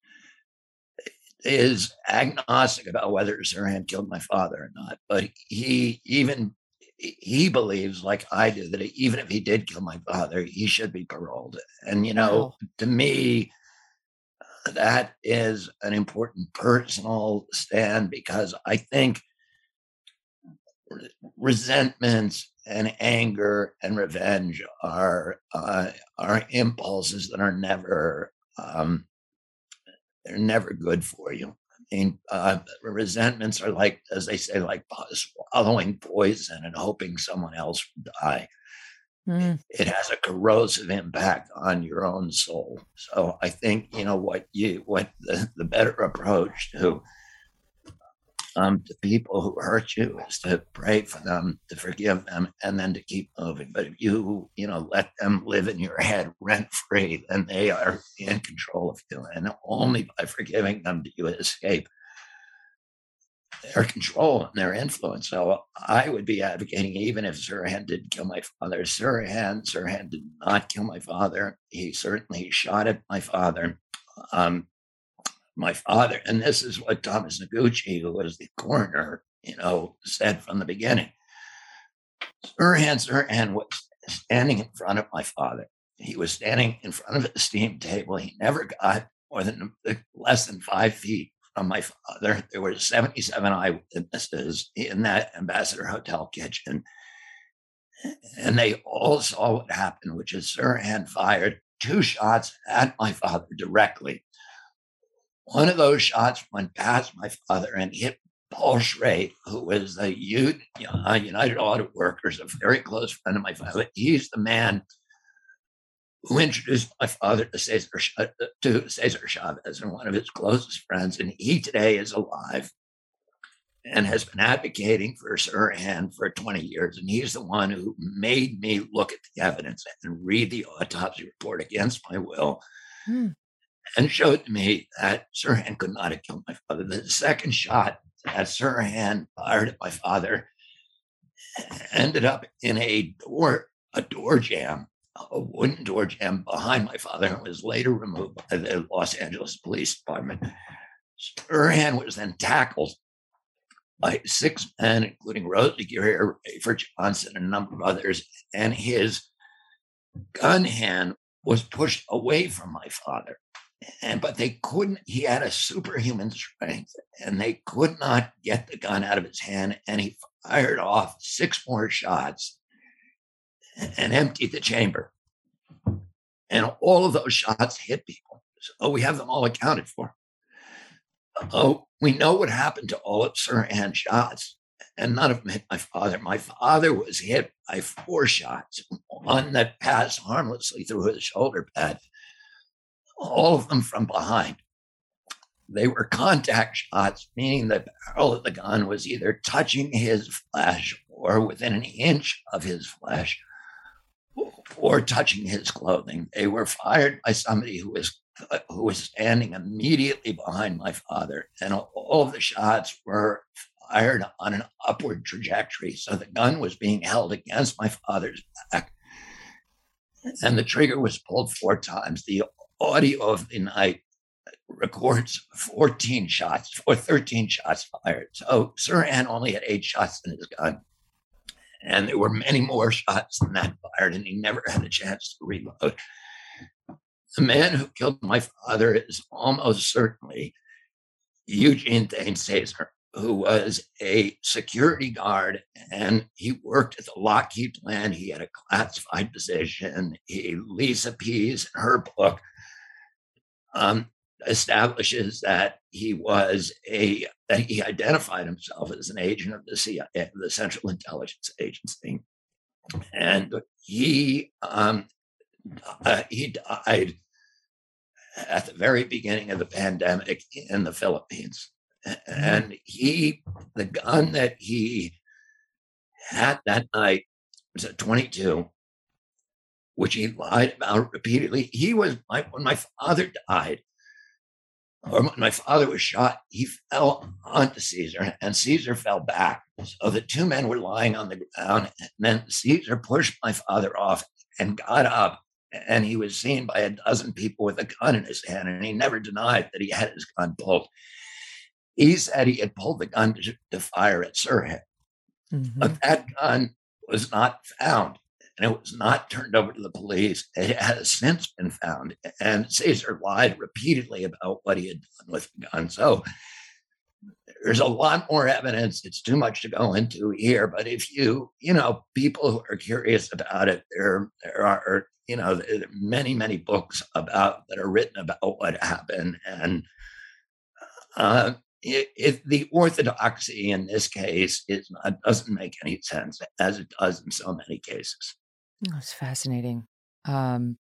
is agnostic about whether Sirhan killed my father or not. But he even he believes, like I do, that even if he did kill my father, he should be paroled. And you know, wow. to me, that is an important personal stand because I think resentments and anger and revenge are uh, are impulses that are never um, they're never good for you. I mean, uh, resentments are like, as they say, like swallowing poison and hoping someone else will die. Mm. It has a corrosive impact on your own soul. So I think you know what you what the, the better approach to um, to people who hurt you is to pray for them, to forgive them, and then to keep moving. But if you, you know, let them live in your head rent free, then they are in control of you. And only by forgiving them do you escape their control and their influence. So I would be advocating, even if Sirhan did kill my father, Sirhan, Sirhan did not kill my father. He certainly shot at my father. Um, my father, and this is what Thomas Noguchi, who was the coroner, you know, said from the beginning. Sirhan Sirhan was standing in front of my father. He was standing in front of the steam table. He never got more than less than five feet from my father. There were 77 eyewitnesses in that Ambassador Hotel kitchen. And they all saw what happened, which is Sirhan fired two shots at my father directly. One of those shots went past my father and hit Paul Schrade, who was the uh, United Auto Workers, a very close friend of my father. He's the man who introduced my father to Cesar, to Cesar Chavez and one of his closest friends. And he today is alive and has been advocating for Sirhan for 20 years. And he's the one who made me look at the evidence and read the autopsy report against my will. Hmm and showed me that Sirhan could not have killed my father. The second shot that Sirhan fired at my father ended up in a door, a door jamb, a wooden door jamb behind my father, and was later removed by the Los Angeles Police Department. Sirhan was then tackled by six men, including Rosey Grier, Rafer Johnson, and a number of others, and his gun hand was pushed away from my father and but they couldn't he had a superhuman strength and they could not get the gun out of his hand and he fired off six more shots and emptied the chamber. And all of those shots hit people. So we have them all accounted for. Oh we know what happened to all of Sirhan's shots and none of them hit my father. My father was hit by four shots one that passed harmlessly through his shoulder pad all of them from behind. They were contact shots, meaning the barrel of the gun was either touching his flesh or within an inch of his flesh or touching his clothing. They were fired by somebody who was who was standing immediately behind my father, and all of the shots were fired on an upward trajectory. So the gun was being held against my father's back, and the trigger was pulled four times. The audio of the night records 14 shots or 13 shots fired. So Sirhan only had eight shots in his gun. And there were many more shots than that fired, and he never had a chance to reload. The man who killed my father is almost certainly Eugene Thane Cesar, who was a security guard and he worked at the Lockheed plant. He had a classified position. He, Lisa Pease, in her book, um, establishes that he was a that he identified himself as an agent of the CIA, the Central Intelligence Agency, and he um, uh, he died at the very beginning of the pandemic in the Philippines, mm-hmm. and he the gun that he had that night was a 22 which he lied about repeatedly. He was my, when my father died, or when my father was shot, he fell onto Cesar and Cesar fell back. So the two men were lying on the ground. And then Cesar pushed my father off and got up. And he was seen by a dozen people with a gun in his hand. And he never denied that he had his gun pulled. He said he had pulled the gun to, to fire at Sirhan. Mm-hmm. But that gun was not found and it was not turned over to the police. It has since been found. And Cesar lied repeatedly about what he had done with the gun. So there's a lot more evidence. It's too much to go into here. But if you, you know, people who are curious about it, there, there are, you know, many, many books about that are written about what happened. And uh, the orthodoxy in this case is not, doesn't make any sense as it does in so many cases. That's fascinating. Um,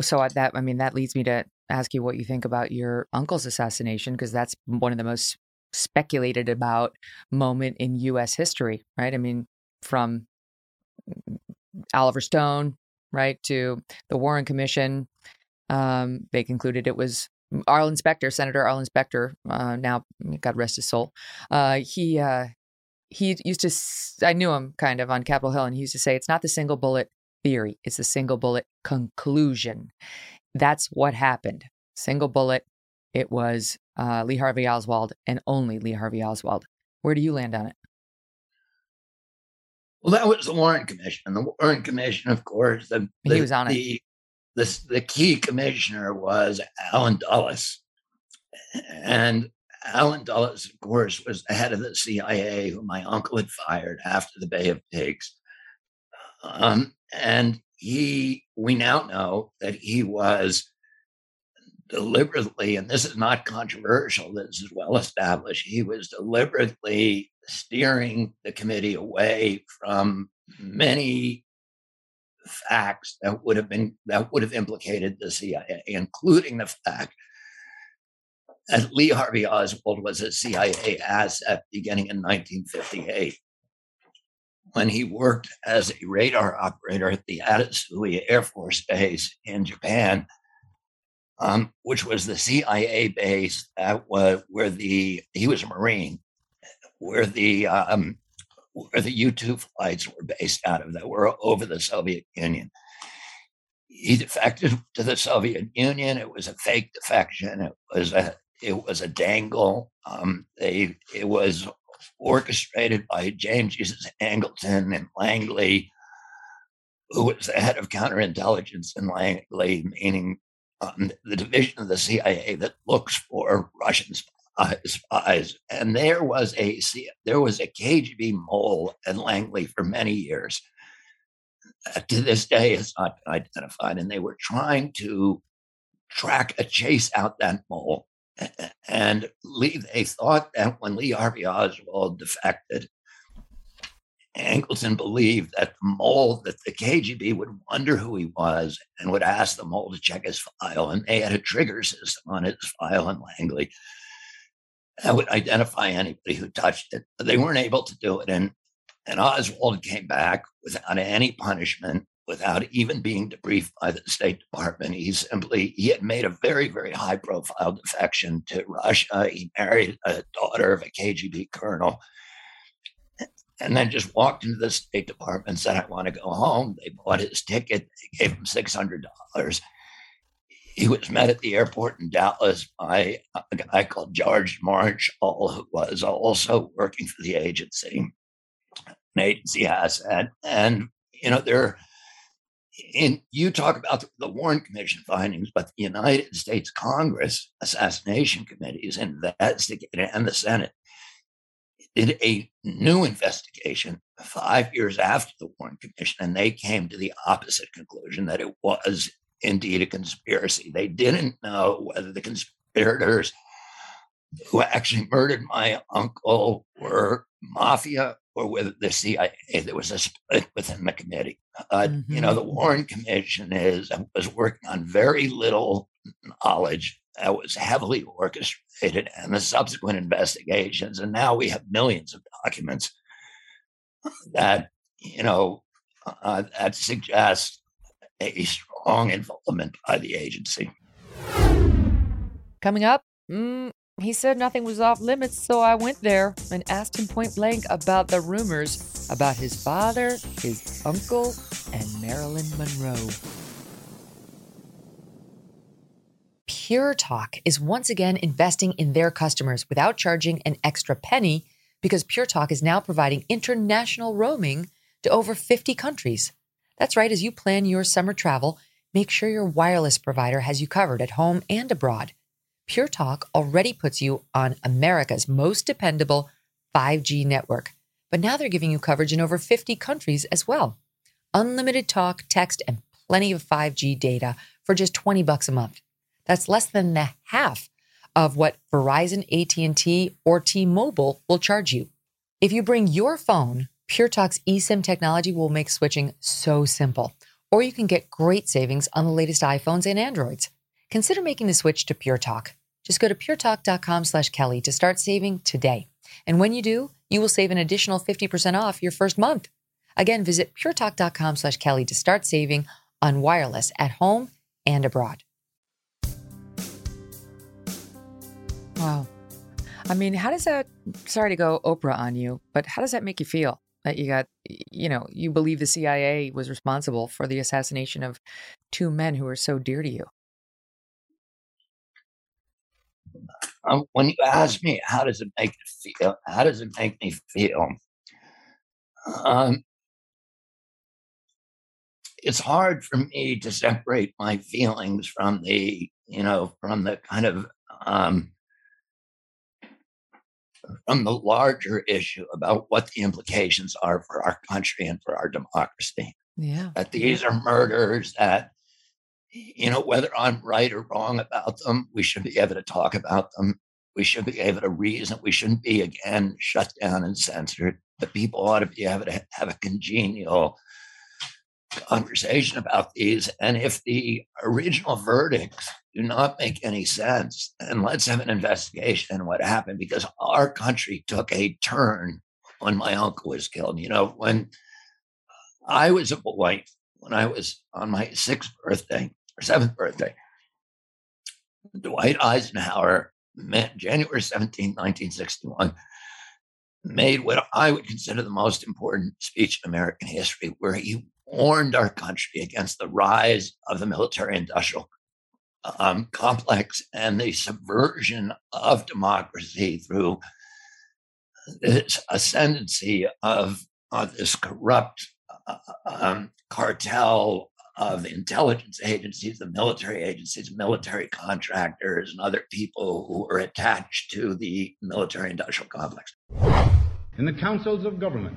so that I mean that leads me to ask you what you think about your uncle's assassination because that's one of the most speculated about moment in U.S. history, right? I mean, from Oliver Stone, right, to the Warren Commission, um, they concluded it was Arlen Specter, Senator Arlen Specter, uh, now God rest his soul. Uh, he uh, he used to, I knew him kind of on Capitol Hill, and he used to say, it's not the single bullet theory, it's the single bullet conclusion. That's what happened. Single bullet. It was uh, Lee Harvey Oswald and only Lee Harvey Oswald. Where do you land on it? Well, that was the Warren Commission. The Warren Commission, of course, the, the he was on the, it. The, the key commissioner was Allen Dulles. And Allen Dulles, of course, was the head of the CIA, who my uncle had fired after the Bay of Pigs. Um, and he, we now know that he was deliberately, and this is not controversial, this is well established, he was deliberately steering the committee away from many facts that would have been that would have implicated the CIA, including the fact that Lee Harvey Oswald was a CIA asset beginning in 1958 when he worked as a radar operator at the Atsugi Air Force Base in Japan, um, which was the CIA base that was where the he was a Marine, where the um, where the U two flights were based out of that were over the Soviet Union. He defected to the Soviet Union. It was a fake defection. It was a it was a dangle. Um, they it was orchestrated by James Jesus Angleton and Langley, who was the head of counterintelligence in Langley, meaning um, the division of the CIA that looks for Russian spies. And there was a there was a KGB mole at Langley for many years. Uh, to this day, it's not been identified, and they were trying to track a chase out that mole [laughs] and Lee, they thought that when Lee Harvey Oswald defected, Angleton believed that the mole, that the KGB would wonder who he was and would ask the mole to check his file. And they had a trigger system on his file in Langley that would identify anybody who touched it. But they weren't able to do it. And, and Oswald came back without any punishment without even being debriefed by the State Department. He simply he had made a very very high profile defection to Russia. He married a daughter of a KGB colonel. And then just walked into the State Department and said, I want to go home. They bought his ticket. They gave him $600. He was met at the airport in Dallas by a guy called George Marshall, who was also working for the agency, an agency asset. And, you know, there and you talk about the, Warren Commission findings, but the United States Congress assassination committees investigated, and the Senate did a new investigation five years after the Warren Commission, and they came to the opposite conclusion that it was indeed a conspiracy. They didn't know whether the conspirators who actually murdered my uncle were mafia or with the CIA. There was a split within the committee. Uh, mm-hmm. You know, the mm-hmm. Warren Commission is was working on very little knowledge that was heavily orchestrated, and the subsequent investigations. And now we have millions of documents that you know uh, that suggest a strong involvement by the agency. Coming up, mm, he said nothing was off limits, so I went there and asked him point blank about the rumors about his father, his uncle, and Marilyn Monroe. Pure Talk is once again investing in their customers without charging an extra penny because Pure Talk is now providing international roaming to over 50 countries. That's right, as you plan your summer travel, make sure your wireless provider has you covered at home and abroad. Pure Talk already puts you on America's most dependable 5G network, but now they're giving you coverage in over 50 countries as well. Unlimited talk, text, and plenty of 5G data for just 20 bucks a month. That's less than the half of what Verizon, AT&T, or T-Mobile will charge you. If you bring your phone, Pure Talk's eSIM technology will make switching so simple. Or you can get great savings on the latest iPhones and Androids. Consider making the switch to Pure Talk. Just go to puretalk.com slash Kelly to start saving today. And when you do, you will save an additional 50% off your first month. Again, visit puretalk.com slash Kelly to start saving on wireless at home and abroad. Wow. I mean, how does that, sorry to go Oprah on you, but how does that make you feel? That you got, you know, you believe the CIA was responsible for the assassination of two men who are so dear to you? Um, when you ask me, how does it make me feel? How does it make me feel? Um, it's hard for me to separate my feelings from the, you know, from the kind of um, from the larger issue about what the implications are for our country and for our democracy. Yeah. That these are murders that you know, whether I'm right or wrong about them, we should be able to talk about them. We should be able to reason. We shouldn't be, again, shut down and censored. But people ought to be able to have a congenial conversation about these. And if the original verdicts do not make any sense, then let's have an investigation in what happened because our country took a turn when my uncle was killed. You know, when I was a boy, when I was on my sixth birthday, seventh birthday. Dwight Eisenhower, January 17, 1961, made what I would consider the most important speech in American history, where he warned our country against the rise of the military industrial um, complex and the subversion of democracy through this ascendancy of, of this corrupt uh, um, cartel of intelligence agencies, the military agencies, military contractors, and other people who are attached to the military industrial complex. In the councils of government,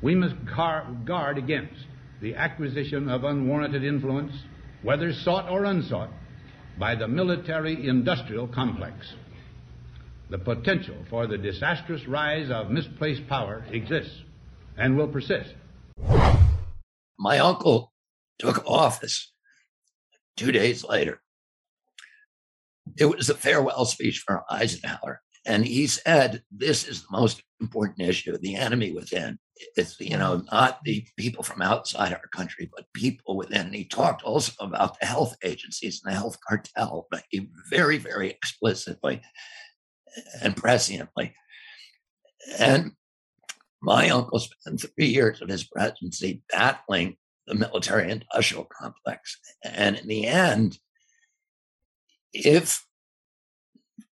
we must guard against the acquisition of unwarranted influence, whether sought or unsought, by the military industrial complex. The potential for the disastrous rise of misplaced power exists and will persist. My uncle took office two days later. It was a farewell speech for Eisenhower. And he said, This is the most important issue the enemy within. It's, you know, not the people from outside our country, but people within. And he talked also about the health agencies and the health cartel, but very, very explicitly and presciently. And my uncle spent three years of his presidency battling the military industrial complex. And in the end, if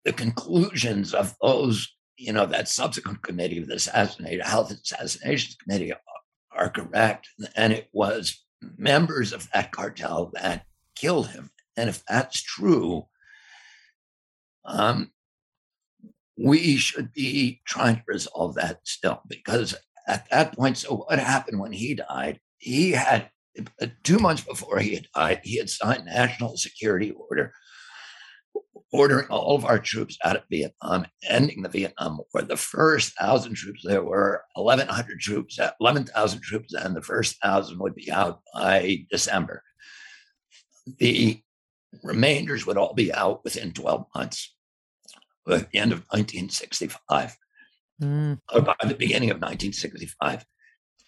the conclusions of those, you know, that subsequent committee, of the assassinated health assassinations committee, are correct, and it was members of that cartel that killed him. And if that's true, um, we should be trying to resolve that still, because at that point, so what happened when he died? He had uh, two months before he had died, he had signed national security order, ordering all of our troops out of Vietnam, ending the Vietnam War. The first thousand troops there were 1,100 troops, 11,000 troops, and the first thousand would be out by December. The remainders would all be out within 12 months, at the end of 1965, Mm. or by the beginning of 1965.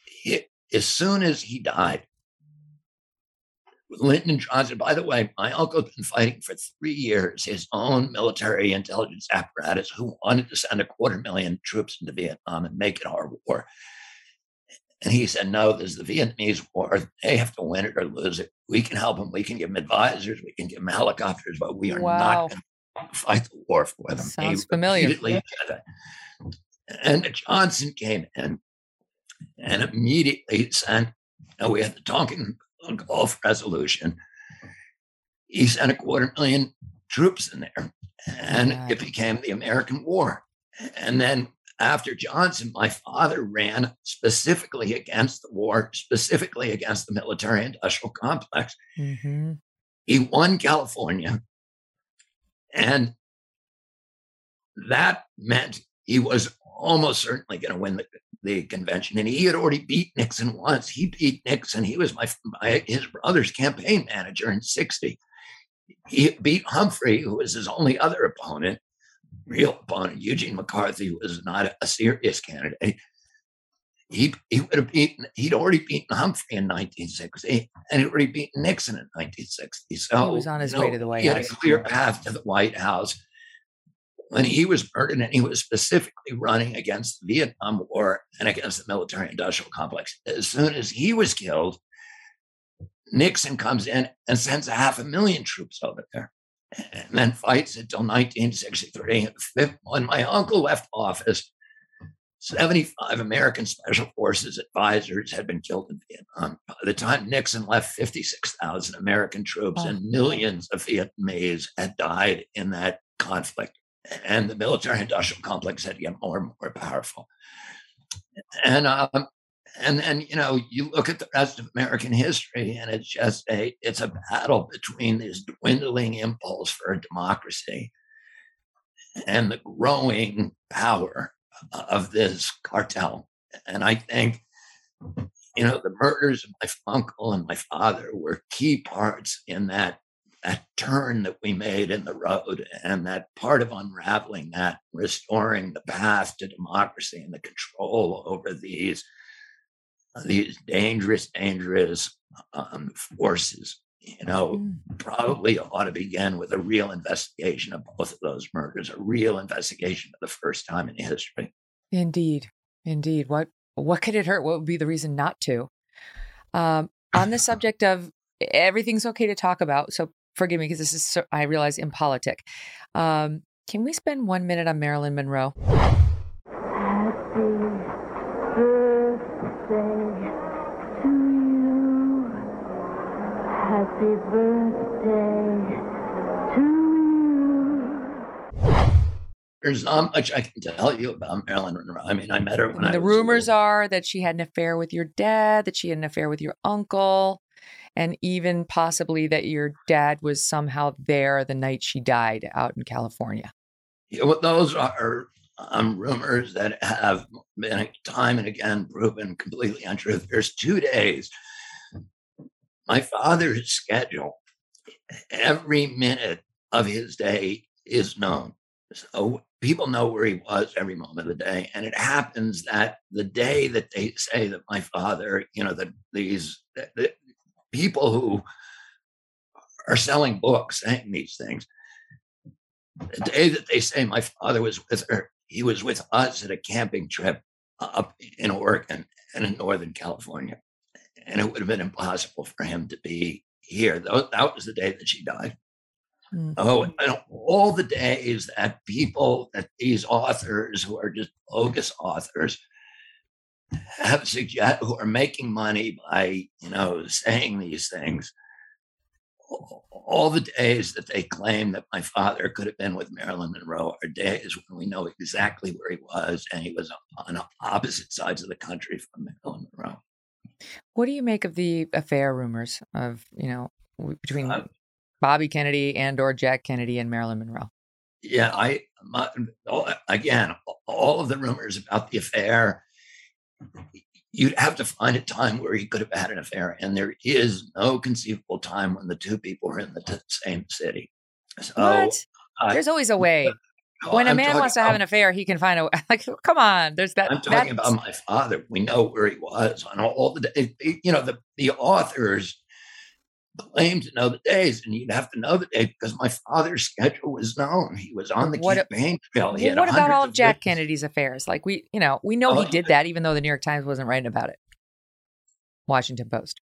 He- as soon as he died, Lyndon Johnson, by the way, my uncle had been fighting for three years his own military intelligence apparatus who wanted to send a quarter million troops into Vietnam and make it our war. And he said, No, this is the Vietnamese war. They have to win it or lose it. We can help them. We can give them advisors. We can give them helicopters, but we are Wow. not going to fight the war for them. Sounds He familiar. And Johnson came in and immediately sent, know, we had the Tonkin Gulf resolution. He sent a quarter million troops in there, and it became the American War. And then after Johnson, my father ran specifically against the war, specifically against the military industrial complex. hmm He won California. And that meant he was almost certainly going to win the, the convention. And he had already beat Nixon once. He beat Nixon. He was my, my his brother's campaign manager in 60. He beat Humphrey, who was his only other opponent, real opponent. Eugene McCarthy was not a serious candidate. He, he would have beaten, he'd already beaten Humphrey in 1960, and he'd already beaten Nixon in 1960. So He was on his you way to the White he had a clear path to the White House. When he was murdered, and he was specifically running against the Vietnam War and against the military industrial complex. As soon as he was killed, Nixon comes in and sends a half a million troops over there and then fights until 1963. When my uncle left office, 75 American Special Forces advisors had been killed in Vietnam. By the time Nixon left, 56,000 American troops Wow. and millions of Vietnamese had died in that conflict. And the military industrial complex had to get more and more powerful. And um, and then you know you look at the rest of American history, and it's just a it's a battle between this dwindling impulse for a democracy and the growing power of this cartel. And I think you know the murders of my uncle and my father were key parts in that that turn that we made in the road and that part of unraveling that restoring the path to democracy and the control over these these dangerous dangerous um, forces you know Mm. probably ought to begin with a real investigation of both of those murders a real investigation of the first time in history Indeed, indeed. What what could it hurt? What would be the reason not to? Um, on the [sighs] subject of everything's okay to talk about. So forgive me because this is so, I realize impolitic. Um, can we spend one minute on Marilyn Monroe? Happy birthday to you. Happy birthday to There's not much i can tell you about marilyn monroe i mean i met her when I the was rumors are that she had an affair with your dad, that she had an affair with your uncle, and even possibly that your dad was somehow there the night she died out in California. Yeah, well, those are um, rumors that have been time and again proven completely untrue. There's two days. My father's schedule, every minute of his day is known. So people know where he was every moment of the day. And it happens that the day that they say that my father, you know, that these that, people who are selling books saying these things, the day that they say my father was with her, he was with us at a camping trip up in Oregon and in Northern California. And it would have been impossible for him to be here. That was the day that she died. Mm. Oh, and all the days that people, that these authors who are just bogus authors [laughs] have suggest who are making money by, you know, saying these things all the days that they claim that my father could have been with Marilyn Monroe are days when we know exactly where he was, and he was on opposite sides of the country from Marilyn Monroe. What do you make of the affair rumors of, you know, between Uh, Bobby Kennedy and or Jack Kennedy and Marilyn Monroe. Yeah, I my, again, all of the rumors about the affair. You'd have to find a time where he could have had an affair, and there is no conceivable time when the two people are in the t- same city. So, what? Uh, There's always a way. when a I'm man wants to have about- an affair, he can find a [laughs] like. Come on, there's that. I'm talking about my father. We know where he was on all, the. You know, the, the authors claim to know the days, and you'd have to know the day because my father's schedule was known. He was on the What a- campaign trail. Well, what about all of Jack witnesses. Kennedy's affairs? Like we, you know, we know Oh, he did that, even though the New York Times wasn't writing about it. Washington Post.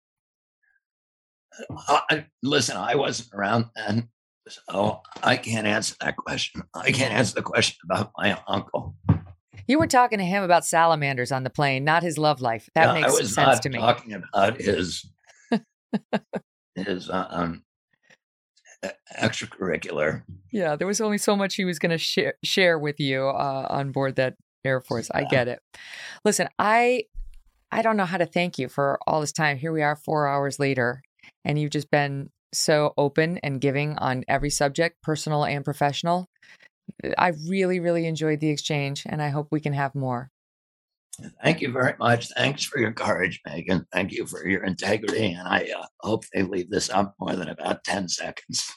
Uh, I, listen, I wasn't around then, so I can't answer that question. I can't answer the question about my uncle. You were talking to him about salamanders on the plane, not his love life. That makes sense to me. talking about his [laughs] his um, e- extracurricular. Yeah, there was only so much he was going to share share with you uh, on board that Air Force. I get it. Listen, I I don't know how to thank you for all this time. Here we are, four hours later, and you've just been so open and giving on every subject, personal and professional. I really, really enjoyed the exchange, and I hope we can have more. Thank you very much. Thanks for your courage, Megyn. Thank you for your integrity, and I uh, hope they leave this up more than about ten seconds.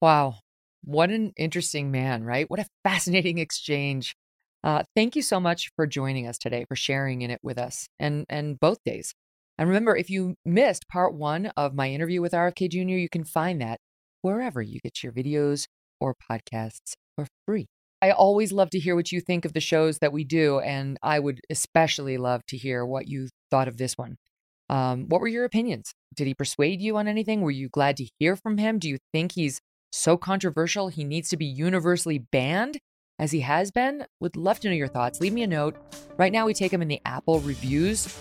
Wow. What an interesting man, right? What a fascinating exchange. Uh, thank you so much for joining us today, for sharing in it with us, and and both days. And remember, if you missed part one of my interview with RFK Jr., you can find that wherever you get your videos or podcasts for free. I always love to hear what you think of the shows that we do, and I would especially love to hear what you thought of this one. Um, what were your opinions? Did he persuade you on anything? Were you glad to hear from him? Do you think he's so controversial he needs to be universally banned as he has been? Would love to know your thoughts. Leave me a note. Right now, we take them in the Apple reviews.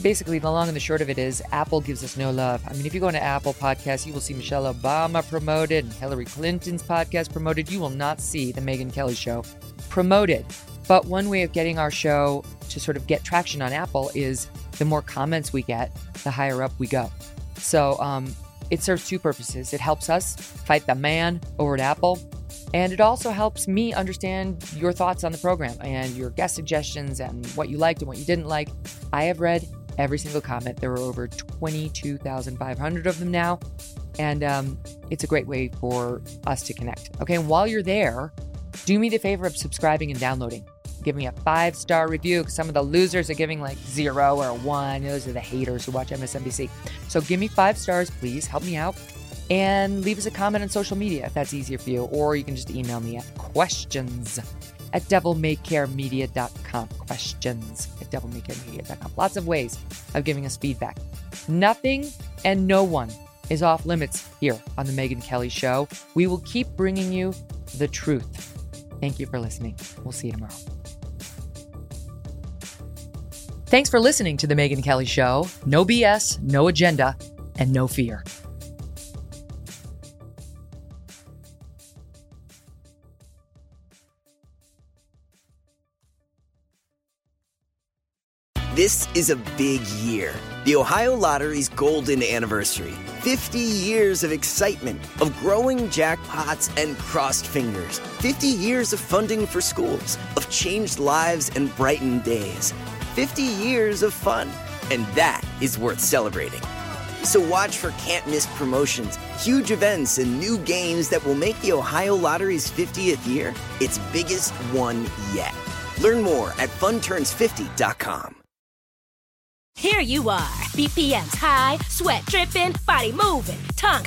Basically, the long and the short of it is Apple gives us no love. I mean, if you go into Apple Podcasts, you will see Michelle Obama promoted and Hillary Clinton's podcast promoted. You will not see the Megyn Kelly show promoted. But one way of getting our show to sort of get traction on Apple is the more comments we get, the higher up we go. So um, it serves two purposes. It helps us fight the man over at Apple, and it also helps me understand your thoughts on the program and your guest suggestions and what you liked and what you didn't like. I have read every single comment. There are over 22,500 of them now. And um, it's a great way for us to connect. Okay. And while you're there, do me the favor of subscribing and downloading. Give me a five star review because some of the losers are giving like zero or one. Those are the haters who watch MSNBC. So give me five stars, please. Help me out. And leave us a comment on social media if that's easier for you. Or you can just email me at questions at devilmaycaremedia.com. Questions at devilmaycaremedia.com. Lots of ways of giving us feedback. Nothing and no one is off limits here on The Megyn Kelly Show. We will keep bringing you the truth. Thank you for listening. We'll see you tomorrow. Thanks for listening to The Megyn Kelly Show. No BS, no agenda, and no fear. This is a big year. The Ohio Lottery's golden anniversary. 50 years of excitement, of growing jackpots and crossed fingers. 50 years of funding for schools, of changed lives and brightened days. 50 years of fun. And that is worth celebrating. So watch for can't miss promotions, huge events, and new games that will make the Ohio Lottery's 50th year its biggest one yet. Learn more at funturns50.com. Here you are, BPMs high, sweat dripping, body moving, tongue